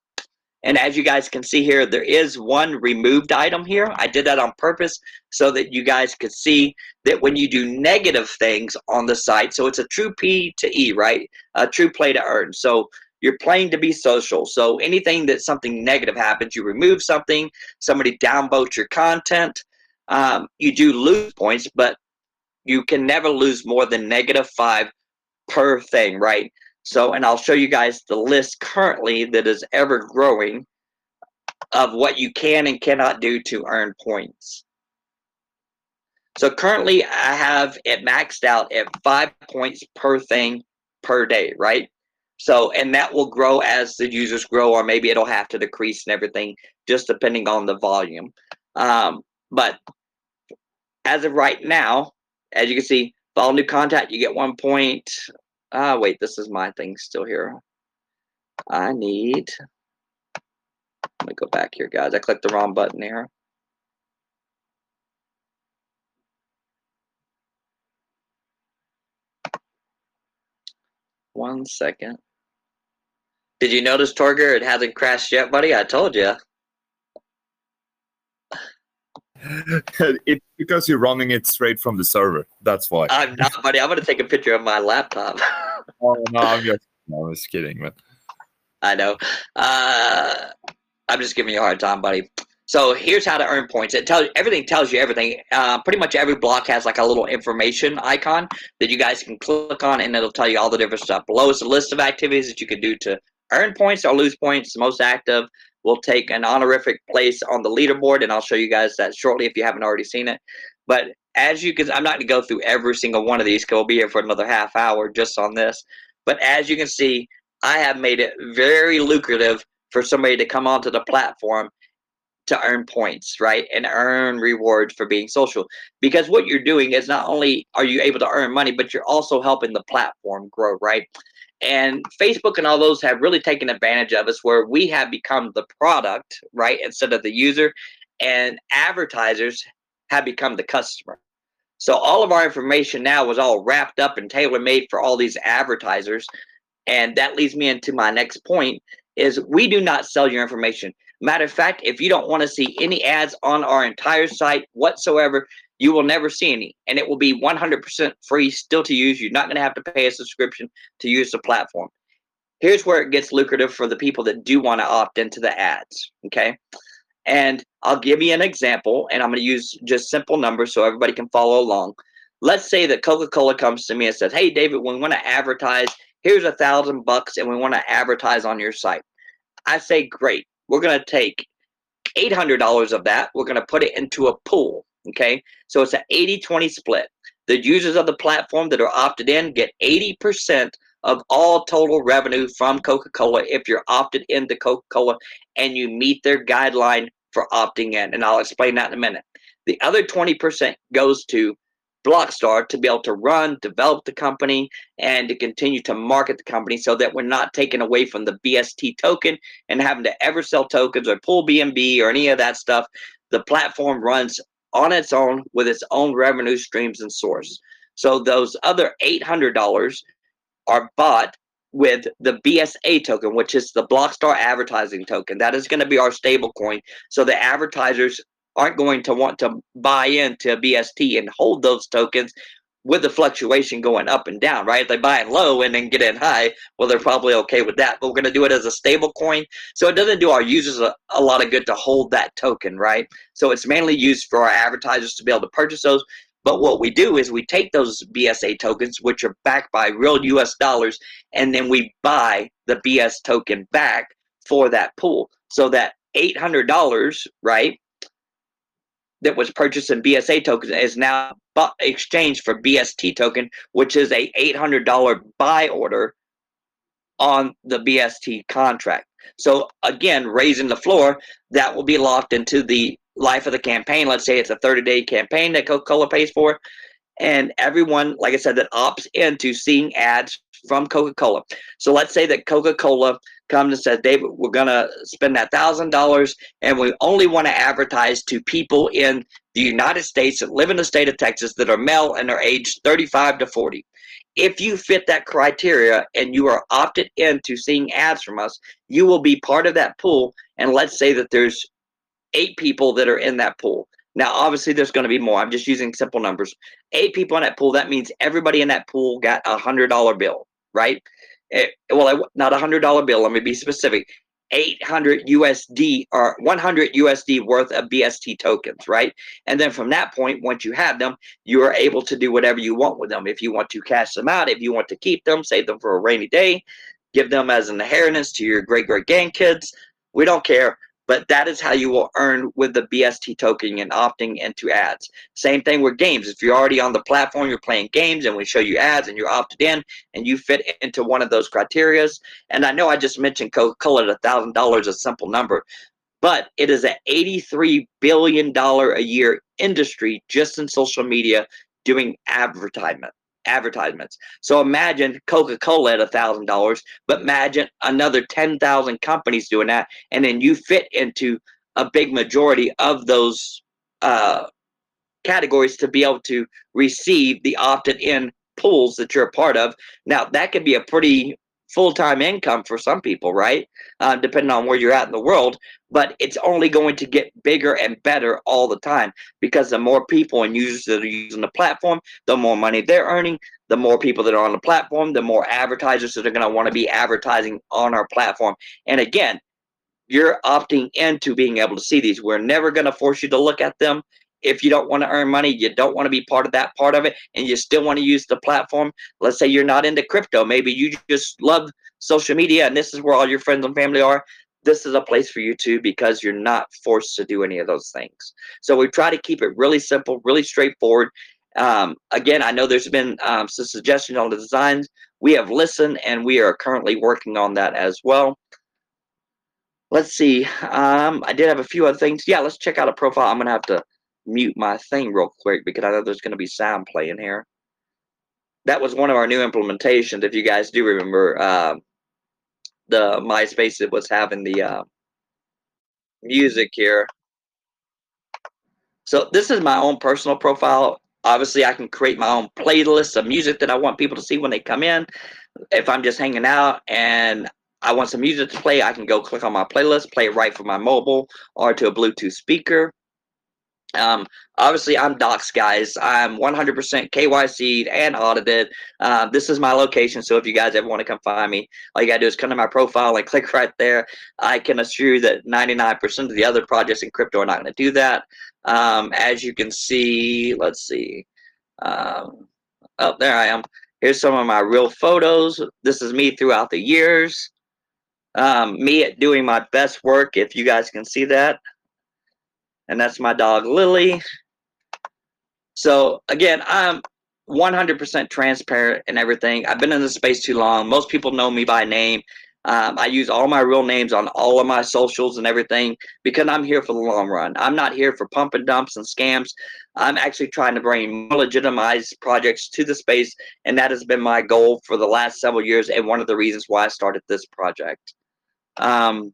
and as you guys can see here, there is one removed item here. I did that on purpose so that you guys could see that when you do negative things on the site, so it's a true P to E, right? A true play to earn. So you're playing to be social. So anything that something negative happens, you remove something, somebody downvotes your content, um, you do lose points, but you can never lose more than negative five per thing, right? So, and I'll show you guys the list currently that is ever growing of what you can and cannot do to earn points. So currently I have it maxed out at five points per thing per day, right? So, and that will grow as the users grow, or maybe it'll have to decrease and everything, just depending on the volume. Um, but as of right now, as you can see, follow new contact, you get one point. Ah, wait, this is my thing still here. I need, let me go back here, guys. I clicked the wrong button here. One second. Did you notice, Torger, it hasn't crashed yet, buddy? I told you. it's because you're running it straight from the server. That's why. I'm not, buddy. I'm gonna take a picture of my laptop. oh no, I'm just, no, I was kidding, man. I know. Uh, I'm just giving you a hard time, buddy. So here's how to earn points. It tells everything tells you everything. Uh, pretty much every block has like a little information icon that you guys can click on, and it'll tell you all the different stuff. Below is a list of activities that you can do to earn points or lose points. The most active will take an honorific place on the leaderboard, and I'll show you guys that shortly if you haven't already seen it. But as you can, I'm not going to go through every single one of these because we'll be here for another half hour just on this. But as you can see, I have made it very lucrative for somebody to come onto the platform to earn points, right? And earn rewards for being social. Because what you're doing is not only are you able to earn money, but you're also helping the platform grow, right? And Facebook and all those have really taken advantage of us where we have become the product, right, instead of the user, and advertisers have become the customer. So all of our information now was all wrapped up and tailor made for all these advertisers. And that leads me into my next point is we do not sell your information. Matter of fact, if you don't want to see any ads on our entire site whatsoever, you will never see any, and it will be 100% free still to use. You're not going to have to pay a subscription to use the platform. Here's where it gets lucrative for the people that do want to opt into the ads. Okay. And I'll give you an example, and I'm going to use just simple numbers so everybody can follow along. Let's say that Coca Cola comes to me and says, Hey, David, we want to advertise. Here's a thousand bucks, and we want to advertise on your site. I say, Great. We're going to take $800 of that. We're going to put it into a pool. Okay, so it's an 80 20 split. The users of the platform that are opted in get 80% of all total revenue from Coca Cola if you're opted into Coca Cola and you meet their guideline for opting in. And I'll explain that in a minute. The other 20% goes to Blockstar to be able to run, develop the company, and to continue to market the company so that we're not taken away from the BST token and having to ever sell tokens or pull BNB or any of that stuff. The platform runs on its own with its own revenue streams and source. So those other $800 are bought with the BSA token, which is the Blockstar advertising token. That is going to be our stable coin. So the advertisers aren't going to want to buy into BST and hold those tokens with the fluctuation going up and down, right? If they buy it low and then get in high, well, they're probably okay with that. But we're going to do it as a stable coin. So it doesn't do our users a, a, lot of good to hold that token, right? So it's mainly used for our advertisers to be able to purchase those. But what we do is we take those BSA tokens, which are backed by real US dollars, and then we buy the BS token back for that pool. So that $800, right? That was purchased in BSA tokens is now bu- exchanged for BST token, which is a $800 buy order on the BST contract. So again, raising the floor, that will be locked into the life of the campaign. Let's say it's a 30 day campaign that Coca Cola pays for. And everyone, like I said, that opts into seeing ads from Coca Cola. So let's say that Coca Cola comes and says, David, we're going to spend that $1,000 and we only want to advertise to people in the United States that live in the state of Texas that are male and are aged 35 to 40. If you fit that criteria and you are opted into seeing ads from us, you will be part of that pool. And let's say that there's eight people that are in that pool. Now, obviously, there's going to be more. I'm just using simple numbers. Eight people in that pool. That means everybody in that pool got a hundred dollar bill, right? It, well, not a hundred dollar bill. Let me be specific. 800 USD or 100 USD worth of BST tokens, right? And then from that point, once you have them, you are able to do whatever you want with them. If you want to cash them out, if you want to keep them, save them for a rainy day, give them as an inheritance to your great great grandkids, we don't care but that is how you will earn with the BST token and opting into ads. Same thing with games. If you're already on the platform, you're playing games, and we show you ads, and you're opted in, and you fit into one of those criterias. And I know I just mentioned Coca-Cola at thousand dollars, a simple number, but it is an $83 billion a year industry just in social media doing advertisement advertisements. So imagine Coca-Cola at a thousand dollars, but imagine another ten thousand companies doing that, and then you fit into a big majority of those uh, categories to be able to receive the opted-in pools that you're a part of. Now that could be a pretty full-time income for some people, right? Uh, depending on where you're at in the world. But it's only going to get bigger and better all the time because the more people and users that are using the platform, the more money they're earning. The more people that are on the platform, the more advertisers that are going to want to be advertising on our platform. And again, you're opting into being able to see these. We're never going to force you to look at them if you don't want to earn money, you don't want to be part of that part of it, and you still want to use the platform. Let's say you're not into crypto. Maybe you just love social media and this is where all your friends and family are. This is a place for you too because you're not forced to do any of those things. So we try to keep it really simple, really straightforward. Um, again, I know there's been um, some suggestions on the designs. We have listened and we are currently working on that as well. Let's see. Um, I did have a few other things. Yeah, let's check out a profile. I'm going to have to mute my thing real quick because I know there's going to be sound playing here. That was one of our new implementations. If you guys do remember, uh, the MySpace that was having the uh, music here. So this is my own personal profile. Obviously, I can create my own playlist of music that I want people to see when they come in. If I'm just hanging out and I want some music to play, I can go click on my playlist, play it right from my mobile or to a Bluetooth speaker. Um, obviously, I'm doxxed, guys. I'm 100% KYC'd and audited. Uh, this is my location, so if you guys ever want to come find me, all you gotta do is come to my profile and click right there. I can assure you that 99% of the other projects in crypto are not going to do that. Um, as you can see, let's see. Um, oh, there I am. Here's some of my real photos. This is me throughout the years. Um, me at doing my best work, if you guys can see that and that's my dog Lily. So again, I'm 100% transparent and everything. I've been in this space too long. Most people know me by name. Um, I use all my real names on all of my socials and everything because I'm here for the long run. I'm not here for pump and dumps and scams. I'm actually trying to bring legitimized projects to the space, and that has been my goal for the last several years and one of the reasons why I started this project. Um,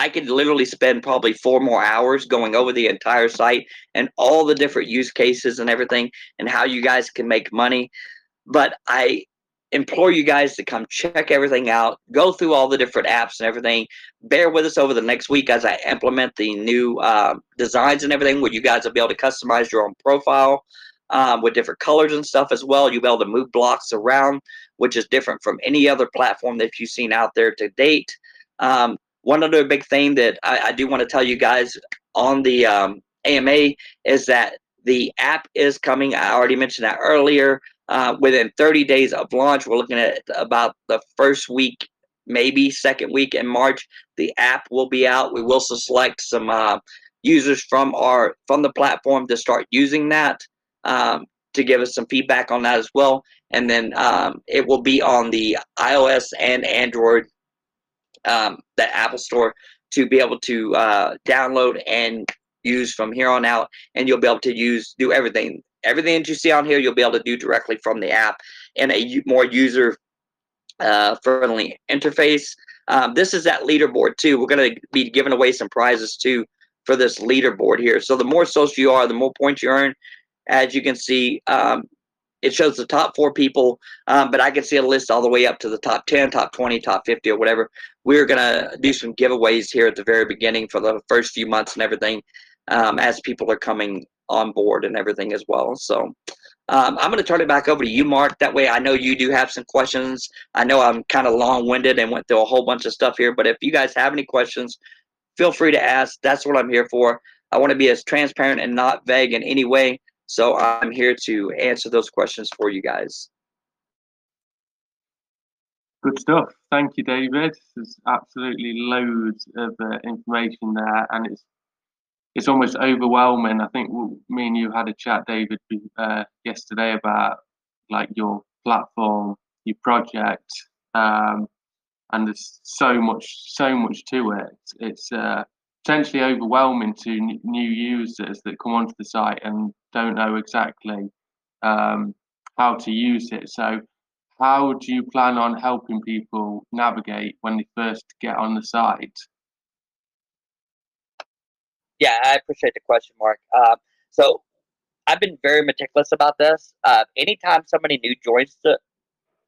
I could literally spend probably four more hours going over the entire site and all the different use cases and everything and how you guys can make money. But I implore you guys to come check everything out, go through all the different apps and everything. Bear with us over the next week as I implement the new uh, designs and everything, where you guys will be able to customize your own profile. Um, with different colors and stuff as well. You'll be able to move blocks around, which is different from any other platform that you've seen out there to date. Um, one other big thing that I, I do want to tell you guys on the um, AMA is that the app is coming. I already mentioned that earlier. Uh, within 30 days of launch, we're looking at about the first week, maybe second week in March. The app will be out. We will select some uh, users from our from the platform to start using that um, to give us some feedback on that as well. And then um, it will be on the iOS and Android, um, the Apple Store, to be able to uh, download and use from here on out. And you'll be able to use do everything. Everything that you see on here, you'll be able to do directly from the app in a more user uh, friendly interface. Um, this is that leaderboard too. We're going to be giving away some prizes too for this leaderboard here. So the more social you are, the more points you earn. As you can see, um, it shows the top four people, um, but I can see a list all the way up to the top 10, top 20, top 50, or whatever. We're going to do some giveaways here at the very beginning for the first few months and everything um, as people are coming on board and everything as well. So um, I'm going to turn it back over to you, Mark. That way I know you do have some questions. I know I'm kind of long winded and went through a whole bunch of stuff here, but if you guys have any questions, feel free to ask. That's what I'm here for. I want to be as transparent and not vague in any way. So I'm here to answer those questions for you guys. Good stuff. Thank you, David. There's absolutely loads of uh, information there, and it's it's almost overwhelming. I think me and you had a chat, David, uh, yesterday about like your platform, your project, um, and there's so much, so much to it. It's uh, potentially overwhelming to new users that come onto the site and don't know exactly um, how to use it. So, how do you plan on helping people navigate when they first get on the site? Yeah, I appreciate the question, Mark. Uh, so, I've been very meticulous about this. Uh, anytime somebody new joins the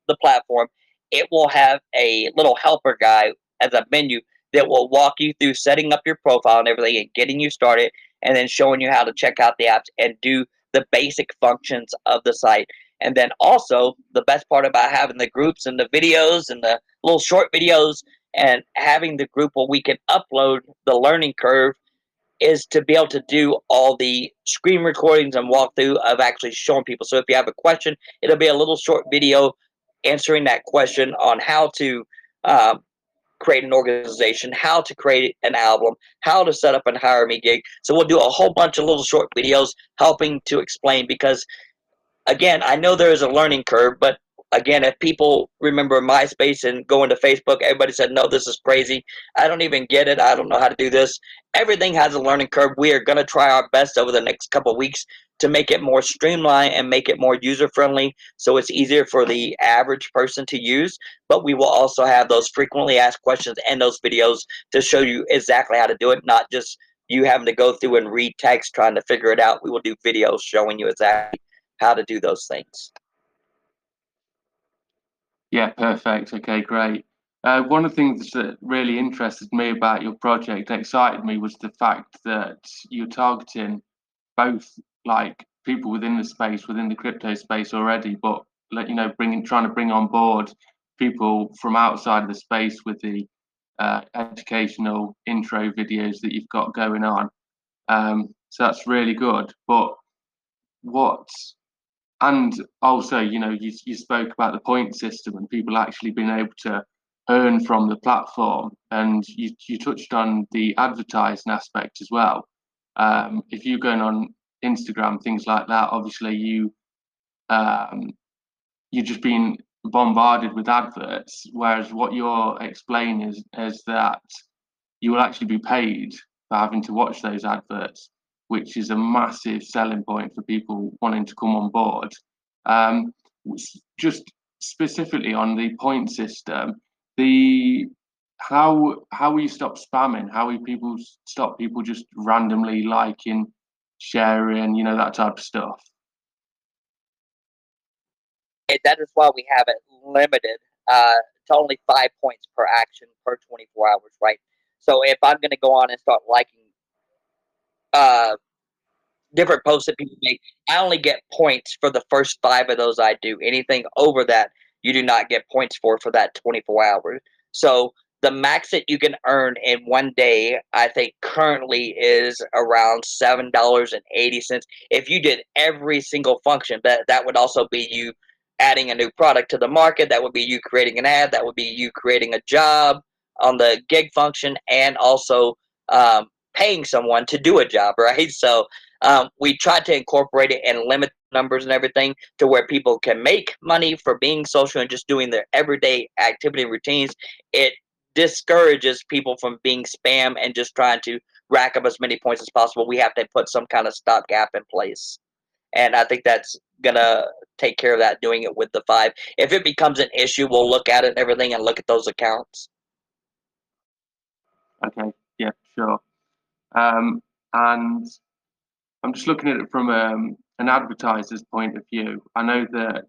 the platform, it will have a little helper guy as a menu that will walk you through setting up your profile and everything and getting you started and then showing you how to check out the apps and do the basic functions of the site. And then also the best part about having the groups and the videos and the little short videos and having the group where we can upload the learning curve is to be able to do all the screen recordings and walkthrough of actually showing people. So if you have a question, it'll be a little short video answering that question on how to um, create an organization, how to create an album, how to set up and hire me gig. So we'll do a whole bunch of little short videos helping to explain because again, I know there is a learning curve, but again, if people remember MySpace and going to Facebook, everybody said, no, this is crazy. I don't even get it. I don't know how to do this. Everything has a learning curve. We are going to try our best over the next couple weeks to make it more streamlined and make it more user friendly so it's easier for the average person to use. But we will also have those frequently asked questions and those videos to show you exactly how to do it, not just you having to go through and read text trying to figure it out. We will do videos showing you exactly how to do those things. Yeah, perfect. Okay, great. Uh, one of the things that really interested me about your project, excited me, was the fact that you're targeting both like people within the space, within the crypto space already, but let you know, bringing trying to bring on board people from outside of the space with the uh, educational intro videos that you've got going on. Um, so that's really good. But what and also you know you, you spoke about the point system and people actually being able to earn from the platform. And you, you touched on the advertising aspect as well. Um, if you're going on instagram things like that obviously you um, you're just being bombarded with adverts whereas what you're explaining is is that you will actually be paid for having to watch those adverts which is a massive selling point for people wanting to come on board. Um, just specifically on the point system, the how how you stop spamming? How will people stop people just randomly liking, sharing, you know, that type of stuff? that is why we have it limited uh, to only five points per action per 24 hours, right? So if I'm going to go on and start liking uh, different posts that people make. I only get points for the first five of those I do. Anything over that, you do not get points for for that 24 hours. So the max that you can earn in one day, I think currently is around seven dollars and eighty cents. If you did every single function, that that would also be you adding a new product to the market. That would be you creating an ad. That would be you creating a job on the gig function, and also um, paying someone to do a job, right? So um, we tried to incorporate it and limit numbers and everything to where people can make money for being social and just doing their everyday activity routines. It discourages people from being spam and just trying to rack up as many points as possible. We have to put some kind of stopgap in place. And I think that's gonna take care of that doing it with the five. If it becomes an issue, we'll look at it and everything and look at those accounts. Okay, yeah, sure. Um, and I'm just looking at it from um, an advertiser's point of view. I know that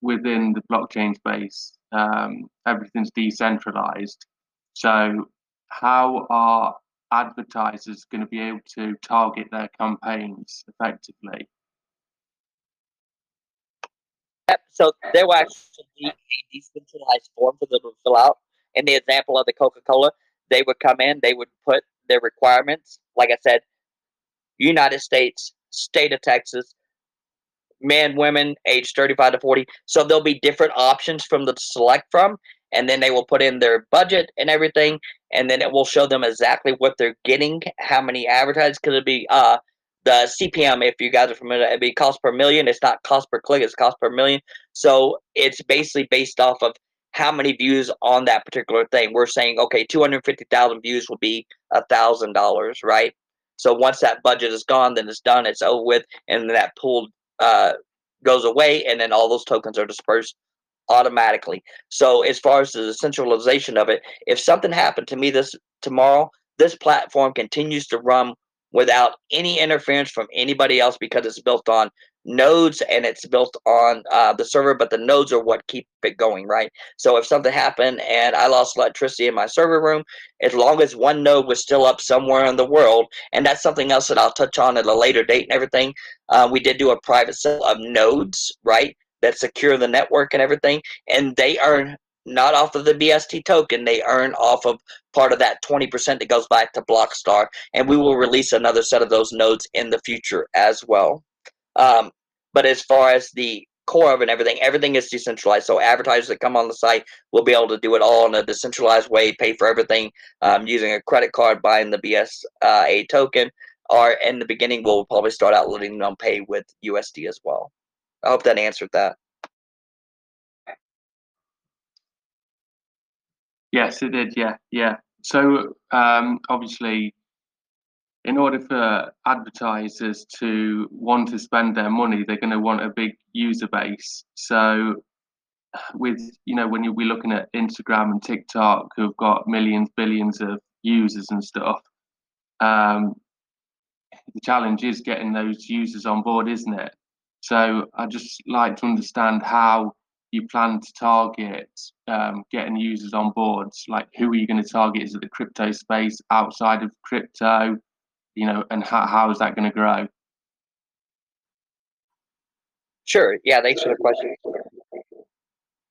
within the blockchain space, um, everything's decentralized. So, how are advertisers going to be able to target their campaigns effectively? So there will actually be a decentralized form for them to fill out. In the example of the Coca Cola, they would come in, they would put their requirements. Like I said, United States, state of Texas, men, women, age 35 to 40. So there'll be different options from the select from, and then they will put in their budget and everything, and then it will show them exactly what they're getting, how many advertisers. Because it'll be uh the CPM, if you guys are familiar, it'd be cost per million. It's not cost per click; it's cost per million. So it's basically based off of how many views on that particular thing. We're saying, okay, 250,000 views will be a thousand dollars, right? So once that budget is gone, then it's done, it's over with, and that pool uh, goes away, and then all those tokens are dispersed automatically. So as far as the centralization of it, if something happened to me this tomorrow, this platform continues to run without any interference from anybody else because it's built on nodes and it's built on uh, the server, but the nodes are what keep it going, right? So if something happened and I lost electricity in my server room, as long as one node was still up somewhere in the world, and that's something else that I'll touch on at a later date and everything. Uh, we did do a private set of nodes, right, that secure the network and everything, and they earn not off of the BST token. They earn off of part of that 20% that goes back to Blockstar. And we will release another set of those nodes in the future as well. Um, but as far as the core of it and everything, everything is decentralized. So advertisers that come on the site will be able to do it all in a decentralized way, pay for everything um, using a credit card, buying the BSA token, or in the beginning, we'll probably start out letting them pay with USD as well. I hope that answered that. Yes, it did. Yeah, yeah. So um, obviously, in order for advertisers to want to spend their money, they're going to want a big user base. So with you know when you, we're looking at Instagram and TikTok, who've got millions, billions of users and stuff, um, the challenge is getting those users on board, isn't it? So I just like to understand how you plan to target um, getting users on board? Like, who are you going to target? Is it the crypto space outside of crypto? You know, and how, how is that going to grow? Sure. Yeah. Thanks for the question.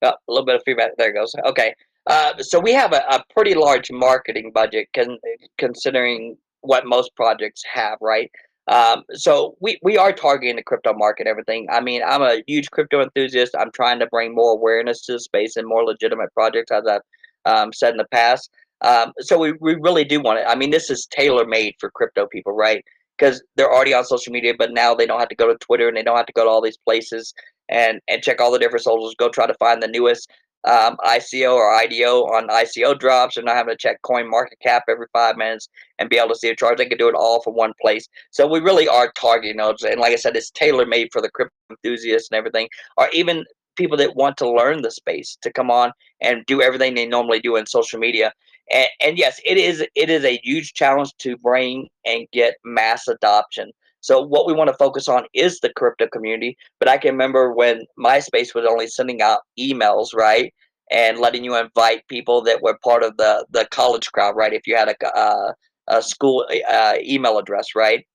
Oh, a little bit of feedback. There goes. Okay. Uh, so we have a, a pretty large marketing budget, con- considering what most projects have, right? Um, so we, we are targeting the crypto market, everything. I mean, I'm a huge crypto enthusiast. I'm trying to bring more awareness to the space and more legitimate projects, as I've um, said in the past. Um, so we, we really do want it. I mean, this is tailor made for crypto people, right? Because they're already on social media, but now they don't have to go to Twitter and they don't have to go to all these places and, and check all the different socials, go try to find the newest um, ICO or IDO on ICO drops They're not having to check coin market cap every five minutes and be able to see a charge. They can do it all from one place. So we really are targeting those. And like I said, it's tailor made for the crypto enthusiasts and everything, or even people that want to learn the space to come on and do everything they normally do in social media. And, and yes, it is it is a huge challenge to bring and get mass adoption. So what we want to focus on is the crypto community. But I can remember when MySpace was only sending out emails, right, and letting you invite people that were part of the the college crowd, right? If you had a uh, a school uh, email address, right?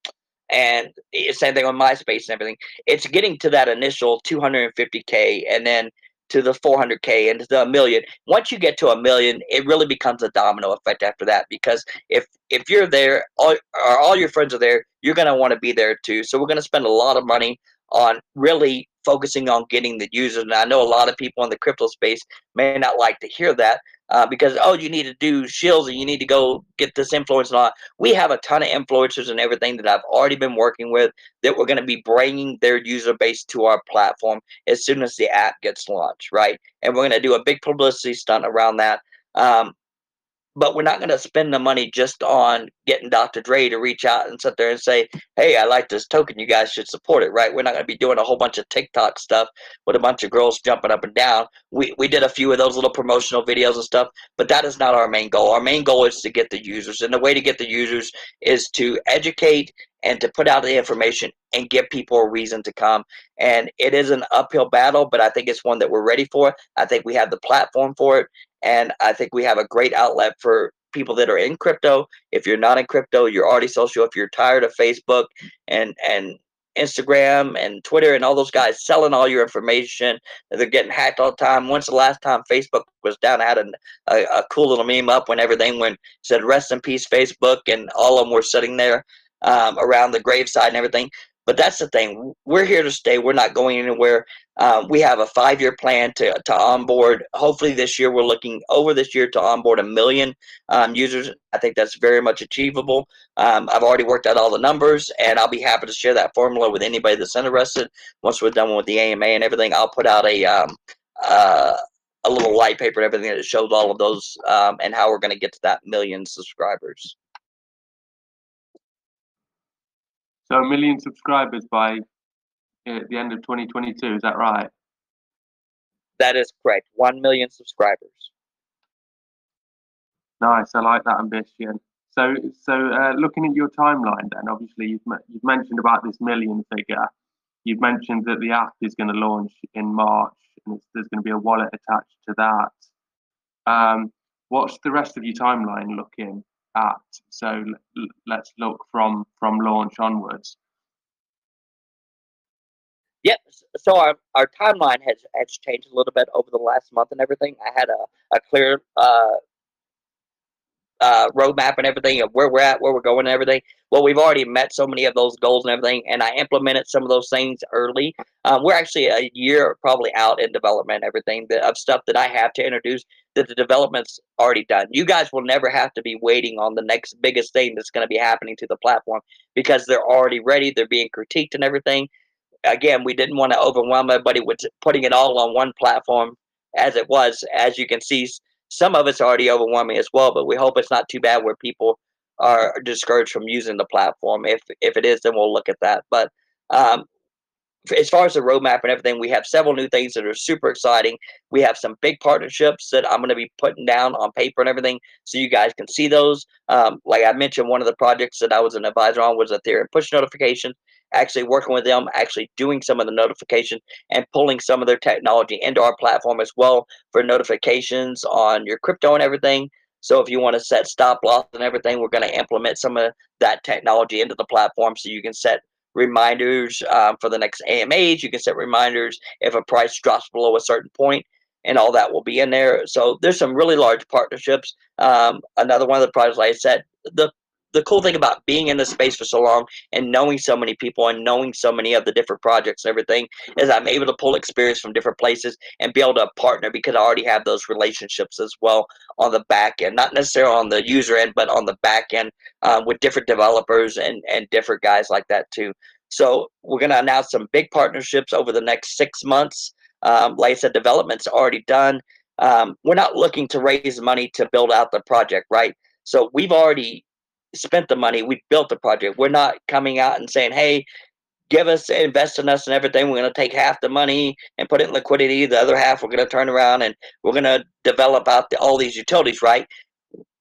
And same thing on MySpace and everything. It's getting to that initial 250k, and then to the 400k and to the million. Once you get to a million, it really becomes a domino effect after that. Because if if you're there, all or all your friends are there, you're gonna want to be there too. So we're gonna spend a lot of money on really focusing on getting the users. And I know a lot of people in the crypto space may not like to hear that uh, because oh, you need to do shills and you need to go get this influence and all. We have a ton of influencers and everything that I've already been working with that we're going to be bringing their user base to our platform as soon as the app gets launched, right? And we're going to do a big publicity stunt around that. Um, but we're not going to spend the money just on getting Dr. Dre to reach out and sit there and say, "Hey, I like this token. You guys should support it." Right? We're not going to be doing a whole bunch of TikTok stuff with a bunch of girls jumping up and down. We we did a few of those little promotional videos and stuff, but that is not our main goal. Our main goal is to get the users, and the way to get the users is to educate and to put out the information and give people a reason to come. And it is an uphill battle, but I think it's one that we're ready for. I think we have the platform for it, and I think we have a great outlet for people that are in crypto. If you're not in crypto, you're already social. If you're tired of Facebook and and Instagram and Twitter and all those guys selling all your information, they're getting hacked all the time. When's the last time Facebook was down? I had a, a, a cool little meme up when everything went said "Rest in peace, Facebook," and all of them were sitting there um, around the graveside and everything. But that's the thing. We're here to stay. We're not going anywhere. Uh, we have a five year plan to, to onboard. Hopefully, this year we're looking over this year to onboard a million um, users. I think that's very much achievable. Um, I've already worked out all the numbers, and I'll be happy to share that formula with anybody that's interested. Once we're done with the AMA and everything, I'll put out a um, uh, a little white paper and everything that shows all of those um, and how we're going to get to that million subscribers. So a million subscribers by uh, the end of 2022. Is that right? That is correct. One million subscribers. Nice. I like that ambition. So, so uh, looking at your timeline, then obviously you've you've mentioned about this million figure. You've mentioned that the app is going to launch in March, and there's going to be a wallet attached to that. Um, what's the rest of your timeline looking? at. So let's look from from launch onwards. Yep. So our, our timeline has, has changed a little bit over the last month and everything. I had a, a clear uh, uh, roadmap and everything of where we're at, where we're going, and everything. Well, we've already met so many of those goals and everything, and I implemented some of those things early. Um, we're actually a year probably out in development, everything that, of stuff that I have to introduce that the development's already done. You guys will never have to be waiting on the next biggest thing that's going to be happening to the platform because they're already ready. They're being critiqued and everything. Again, we didn't want to overwhelm everybody with putting it all on one platform as it was. As you can see, some of it's already overwhelming as well, but we hope it's not too bad where people are discouraged from using the platform. If if it is, then we'll look at that. But um, as far as the roadmap and everything, we have several new things that are super exciting. We have some big partnerships that I'm going to be putting down on paper and everything, so you guys can see those. Um, like I mentioned, one of the projects that I was an advisor on was Ethereum push notification actually working with them, actually doing some of the notification and pulling some of their technology into our platform as well for notifications on your crypto and everything. So if you want to set stop loss and everything, we're going to implement some of that technology into the platform so you can set reminders um, for the next AMAs. You can set reminders if a price drops below a certain point, and all that will be in there. So there's some really large partnerships. Um, another one of the projects, like I said, the the cool thing about being in the space for so long and knowing so many people and knowing so many of the different projects and everything is I'm able to pull experience from different places and be able to partner because I already have those relationships as well on the back end, not necessarily on the user end, but on the back end uh, with different developers and, and different guys like that too. So we're going to announce some big partnerships over the next six months. Um, like I said, development's already done. Um, we're not looking to raise money to build out the project, right? So we've already spent the money. We built the project. We're not coming out and saying, "Hey, give us, invest in us, and everything." We're going to take half the money and put it in liquidity. The other half, we're going to turn around and we're going to develop out the, all these utilities. Right?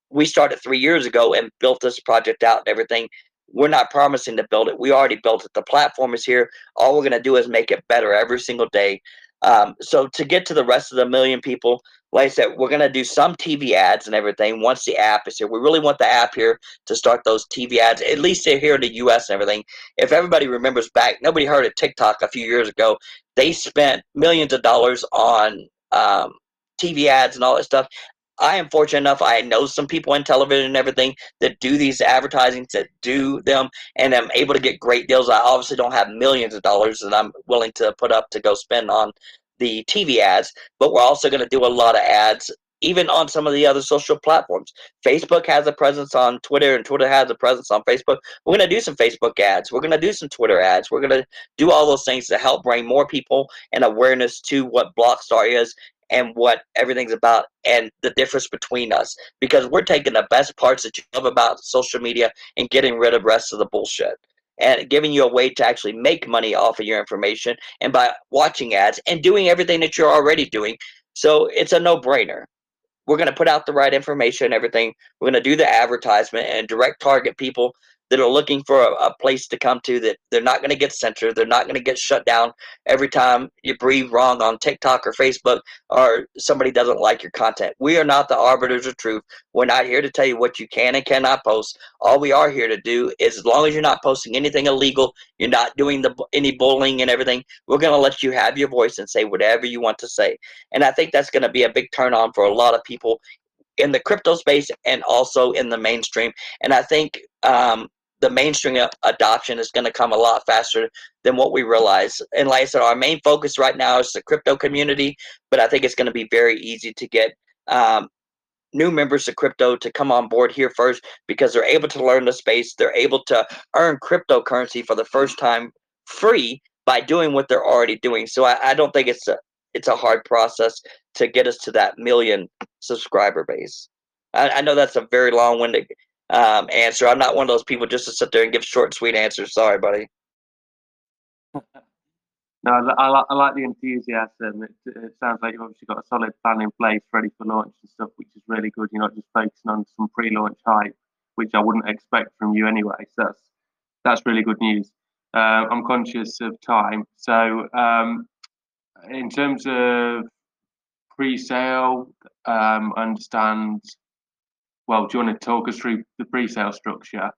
We started three years ago and built this project out and everything. We're not promising to build it. We already built it. The platform is here. All we're going to do is make it better every single day. Um, so to get to the rest of the million people, like I said, we're going to do some TV ads and everything once the app is here. We really want the app here to start those TV ads, at least here in the US and everything. If everybody remembers back, nobody heard of TikTok a few years ago. They spent millions of dollars on um, TV ads and all that stuff. I am fortunate enough. I know some people in television and everything that do these advertisings, that do them, and I'm able to get great deals. I obviously don't have millions of dollars that I'm willing to put up to go spend on the TV ads, but we're also going to do a lot of ads even on some of the other social platforms. Facebook has a presence on Twitter, and Twitter has a presence on Facebook. We're going to do some Facebook ads. We're going to do some Twitter ads. We're going to do all those things to help bring more people and awareness to what Blockstar is and what everything's about and the difference between us because we're taking the best parts that you love about social media and getting rid of rest of the bullshit and giving you a way to actually make money off of your information and by watching ads and doing everything that you're already doing. So it's a no-brainer. We're going to put out the right information and everything. We're going to do the advertisement and direct target people that are looking for a, a place to come to that they're not going to get censored. They're not going to get shut down every time you breathe wrong on TikTok or Facebook or somebody doesn't like your content. We are not the arbiters of truth. We're not here to tell you what you can and cannot post. All we are here to do is as long as you're not posting anything illegal, you're not doing the any bullying and everything, we're going to let you have your voice and say whatever you want to say. And I think that's going to be a big turn on for a lot of people in the crypto space and also in the mainstream. And I think um, the mainstream adoption is going to come a lot faster than what we realize. And like I said, our main focus right now is the crypto community, but I think it's going to be very easy to get um, new members of crypto to come on board here first because they're able to learn the space. They're able to earn cryptocurrency for the first time free by doing what they're already doing. So I, I don't think it's a it's a hard process to get us to that million subscriber base. I, I know that's a very long-winded um, answer. I'm not one of those people just to sit there and give short, sweet answers. Sorry, buddy. No, I, I, I like the enthusiasm. It, it, sounds like you've obviously got a solid plan in place, ready for launch and stuff, which is really good. You're not just focusing on some pre-launch hype, which I wouldn't expect from you anyway. So that's that's really good news. Uh, I'm conscious of time, so um, in terms of pre-sale, um, understand well, do you want to talk us through the pre-sale structure?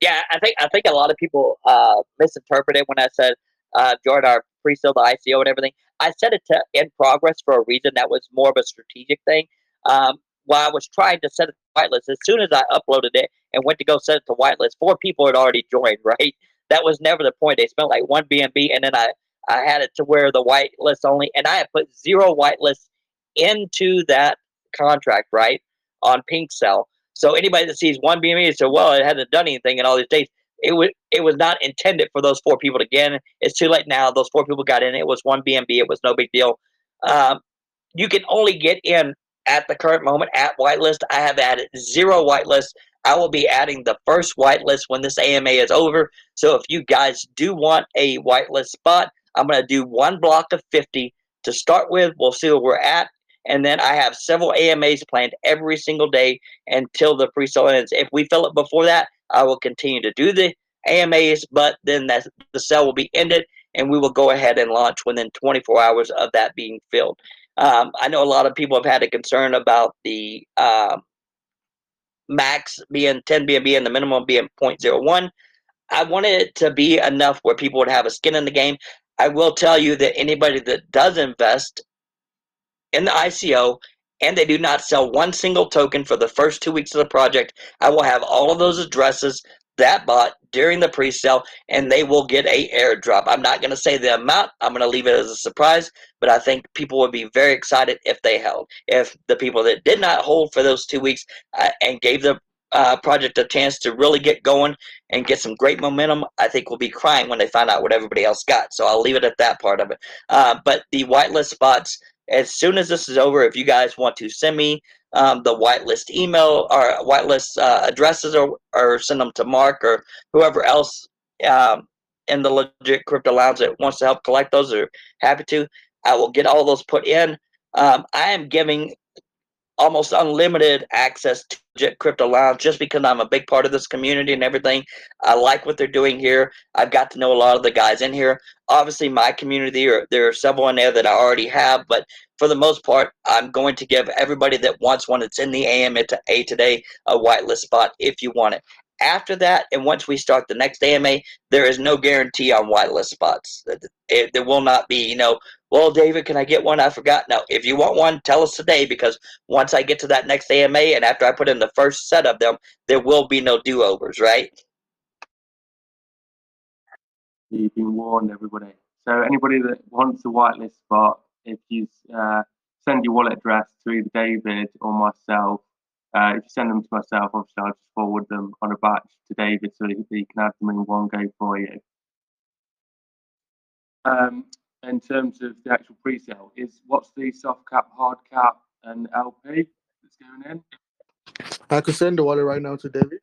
Yeah, I think I think a lot of people uh, misinterpreted when I said uh, join our pre-sale, the ICO, and everything. I said it to in progress for a reason. That was more of a strategic thing. Um, while I was trying to set it to whitelist, as soon as I uploaded it and went to go set it to whitelist, four people had already joined. Right, that was never the point. They spent like one BNB, and then I I had it to where the whitelist only, and I had put zero whitelist into that contract, right, on PinkSale. So anybody that sees one BNB says, well, it hasn't done anything in all these days. It was it was not intended for those four people to get in. It's too late now. Those four people got in. It was one BNB. It was no big deal. Um, you can only get in at the current moment at whitelist. I have added zero whitelist. I will be adding the first whitelist when this AMA is over. So if you guys do want a whitelist spot, I'm going to do one block of 50 to start with. We'll see where we're at. And then I have several AMAs planned every single day until the pre-sale ends. If we fill it before that, I will continue to do the AMAs, but then that the sale will be ended and we will go ahead and launch within 24 hours of that being filled. Um, I know a lot of people have had a concern about the uh, max being 10 BNB and the minimum being 0.01. I wanted it to be enough where people would have a skin in the game. I will tell you that anybody that does invest in the ICO and they do not sell one single token for the first two weeks of the project, I will have all of those addresses that bought during the pre-sale and they will get a airdrop. I'm not going to say the amount. I'm going to leave it as a surprise, but I think people would be very excited if they held. If the people that did not hold for those 2 weeks uh, and gave the uh, project a chance to really get going and get some great momentum, I think will be crying when they find out what everybody else got. So I'll leave it at that part of it. Uh, but the whitelist spots, as soon as this is over, if you guys want to send me um, the whitelist email or whitelist uh, addresses or, or send them to Mark or whoever else um, in the legit crypto lounge that wants to help collect those are happy to. I will get all those put in. Um, I am giving almost unlimited access to Legit Crypto Lounge just because I'm a big part of this community and everything. I like what they're doing here. I've got to know a lot of the guys in here. Obviously, my community, or there are several in there that I already have, but for the most part, I'm going to give everybody that wants one that's in the AM to A today a whitelist spot if you want it. After that, and once we start the next AMA, there is no guarantee on whitelist spots. It, there will not be, you know, well, David, can I get one? I forgot. No, if you want one, tell us today because once I get to that next AMA and after I put in the first set of them, there will be no do overs, right? You've been warned, everybody. So anybody that wants a whitelist spot, if you uh, send your wallet address to either David or myself, uh, if you send them to myself, obviously I'll just forward them on a batch to David so that he can have them in one go for you. Um, in terms of the actual pre-sale, is what's the soft cap, hard cap, and LP that's going in? I could send the wallet right now to David.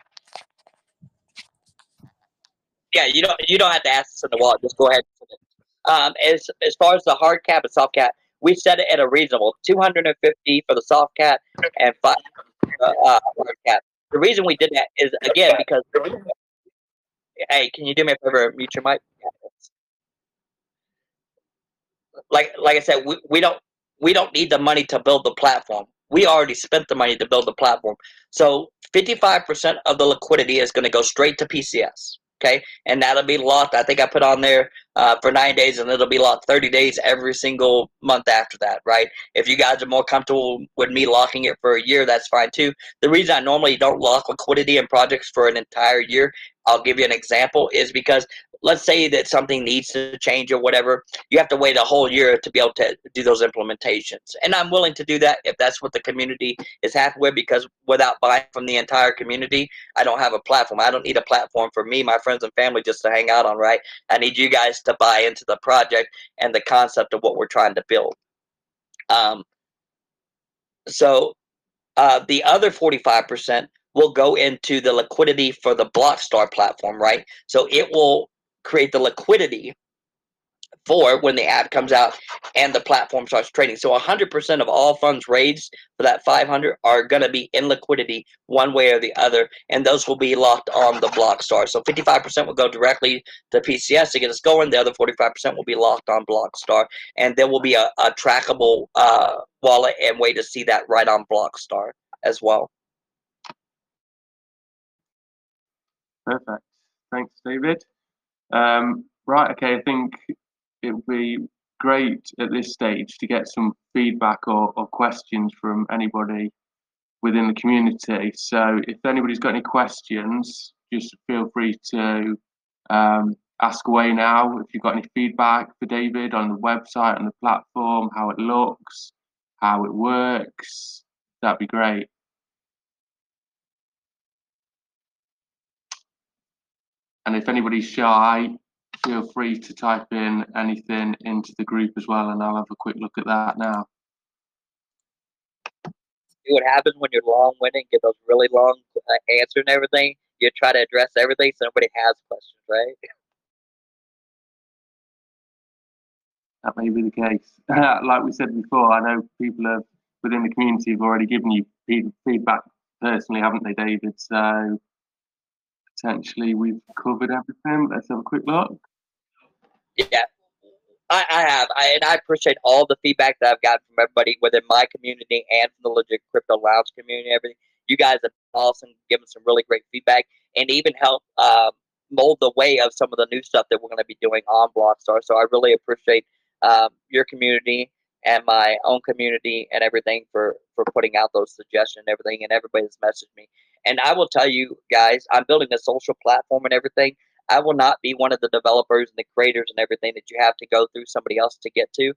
Yeah, you don't you don't have to ask us in the wallet. Just go ahead. Um, as as far as the hard cap and soft cap, we set it at a reasonable 250 for the soft cap and five uh, uh, hard cap. The reason we did that is again because hey, can you do me a favor? Mute your mic. Like like I said, we, we don't we don't need the money to build the platform. We already spent the money to build the platform. So 55% of the liquidity is going to go straight to PCS okay and that'll be locked i think i put on there uh, for nine days and it'll be locked 30 days every single month after that right if you guys are more comfortable with me locking it for a year that's fine too the reason i normally don't lock liquidity in projects for an entire year i'll give you an example is because let's say that something needs to change or whatever, you have to wait a whole year to be able to do those implementations. And I'm willing to do that if that's what the community is happy with, because without buying from the entire community, I don't have a platform. I don't need a platform for me, my friends, and family just to hang out on, right? I need you guys to buy into the project and the concept of what we're trying to build. Um, so uh, the other 45% will go into the liquidity for the Blockstar platform, right? So it will create the liquidity for when the app comes out and the platform starts trading. So 100% of all funds raised for that 500 are going to be in liquidity one way or the other, and those will be locked on the Blockstar. So 55% will go directly to PCS to get us going. The other 45% will be locked on Blockstar, and there will be a, a trackable uh, wallet and way to see that right on Blockstar as well. Perfect. Thanks, David. Um, right, okay, I think it would be great at this stage to get some feedback or, or questions from anybody within the community. So if anybody's got any questions, just feel free to um, ask away now. If you've got any feedback for David on the website, on the platform, how it looks, how it works, that'd be great. And if anybody's shy, feel free to type in anything into the group as well, and I'll have a quick look at that now. See what happens when you're long-winded, get those really long uh, answers and everything. You try to address everything, so nobody has questions, right? That may be the case. like we said before, I know people have within the community have already given you feedback personally, haven't they, David? So potentially we've covered everything. Let's have a quick look. Yeah, I, I have, I, and I appreciate all the feedback that I've gotten from everybody within my community and from the legit crypto lounge community. Everything you guys have awesome, giving some really great feedback, and even help uh, mold the way of some of the new stuff that we're going to be doing on Blockstar. So I really appreciate um, your community and my own community and everything for for putting out those suggestions and everything and everybody that's messaged me and i will tell you guys i'm building a social platform and everything. I will not be one of the developers and the creators and everything that you have to go through somebody else to get to.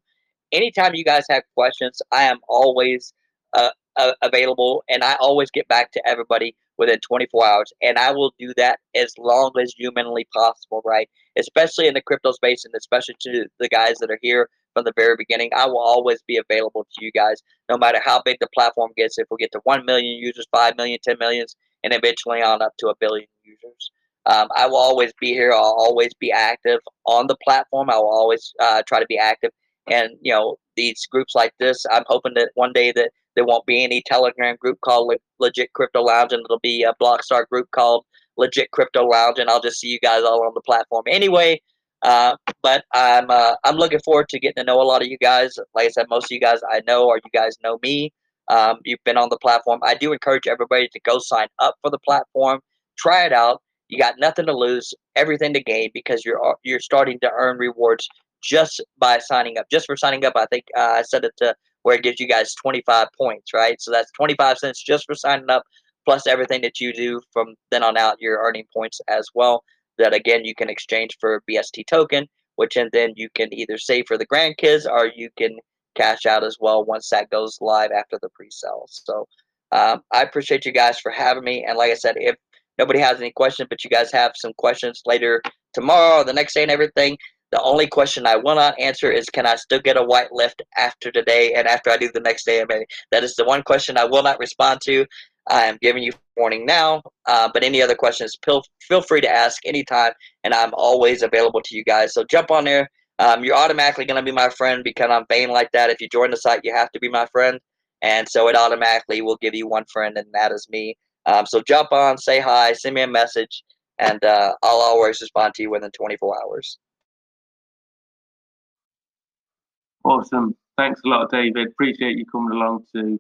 Anytime you guys have questions i am always uh, uh, available and i always get back to everybody within 24 hours and i will do that as long as humanly possible right? Especially in the crypto space and especially to the guys that are here from the very beginning. I will always be available to you guys, no matter how big the platform gets. If we get to 1 million users, 5 million, 10 millions, and eventually on up to a billion users. Um, I will always be here. I'll always be active on the platform. I will always uh, try to be active. And, you know, these groups like this, I'm hoping that one day that there won't be any Telegram group called Le- Legit Crypto Lounge, and it'll be a Blockstar group called Legit Crypto Lounge, and I'll just see you guys all on the platform. Anyway, uh, but I'm uh, I'm looking forward to getting to know a lot of you guys. Like I said, most of you guys I know, or you guys know me. Um, you've been on the platform. I do encourage everybody to go sign up for the platform, try it out. You got nothing to lose, everything to gain because you're uh, you're starting to earn rewards just by signing up. Just for signing up, I think uh, I set it to where it gives you guys 25 points, right? So that's 25 cents just for signing up, plus everything that you do from then on out, you're earning points as well. That again, you can exchange for a BST token, which and then you can either save for the grandkids or you can cash out as well once that goes live after the pre-sale. So um, I appreciate you guys for having me. And like I said, if nobody has any questions, but you guys have some questions later tomorrow or the next day and everything, the only question I will not answer is can I still get a whitelist after today and after I do the next day? Maybe that is the one question I will not respond to. I am giving you warning now. Uh, but any other questions, feel, feel free to ask anytime, and I'm always available to you guys. So jump on there. Um, you're automatically going to be my friend because I'm paying like that. If you join the site, you have to be my friend. And so it automatically will give you one friend, and that is me. Um, so jump on, say hi, send me a message, and uh, I'll always respond to you within 24 hours. Awesome. Thanks a lot, David. Appreciate you coming along to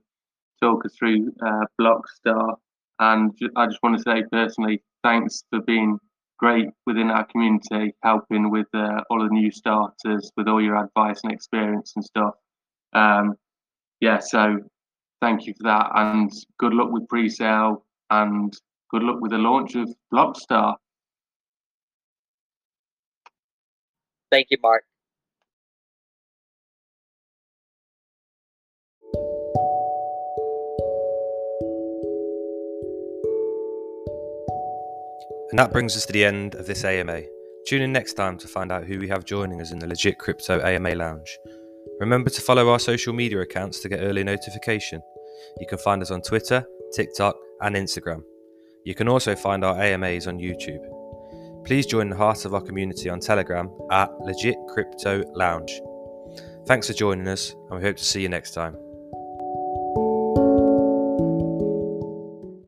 talk us through uh, Blockstar. And I just want to say personally, thanks for being great within our community, helping with uh, all the new starters, with all your advice and experience and stuff. Um, yeah, so thank you for that. And good luck with pre sale and good luck with the launch of Blockstar. Thank you, Mark. And that brings us to the end of this AMA. Tune in next time to find out who we have joining us in the Legit Crypto AMA Lounge. Remember to follow our social media accounts to get early notification. You can find us on Twitter, TikTok, and Instagram. You can also find our AMAs on YouTube. Please join the heart of our community on Telegram at Legit Crypto Lounge. Thanks for joining us, and we hope to see you next time.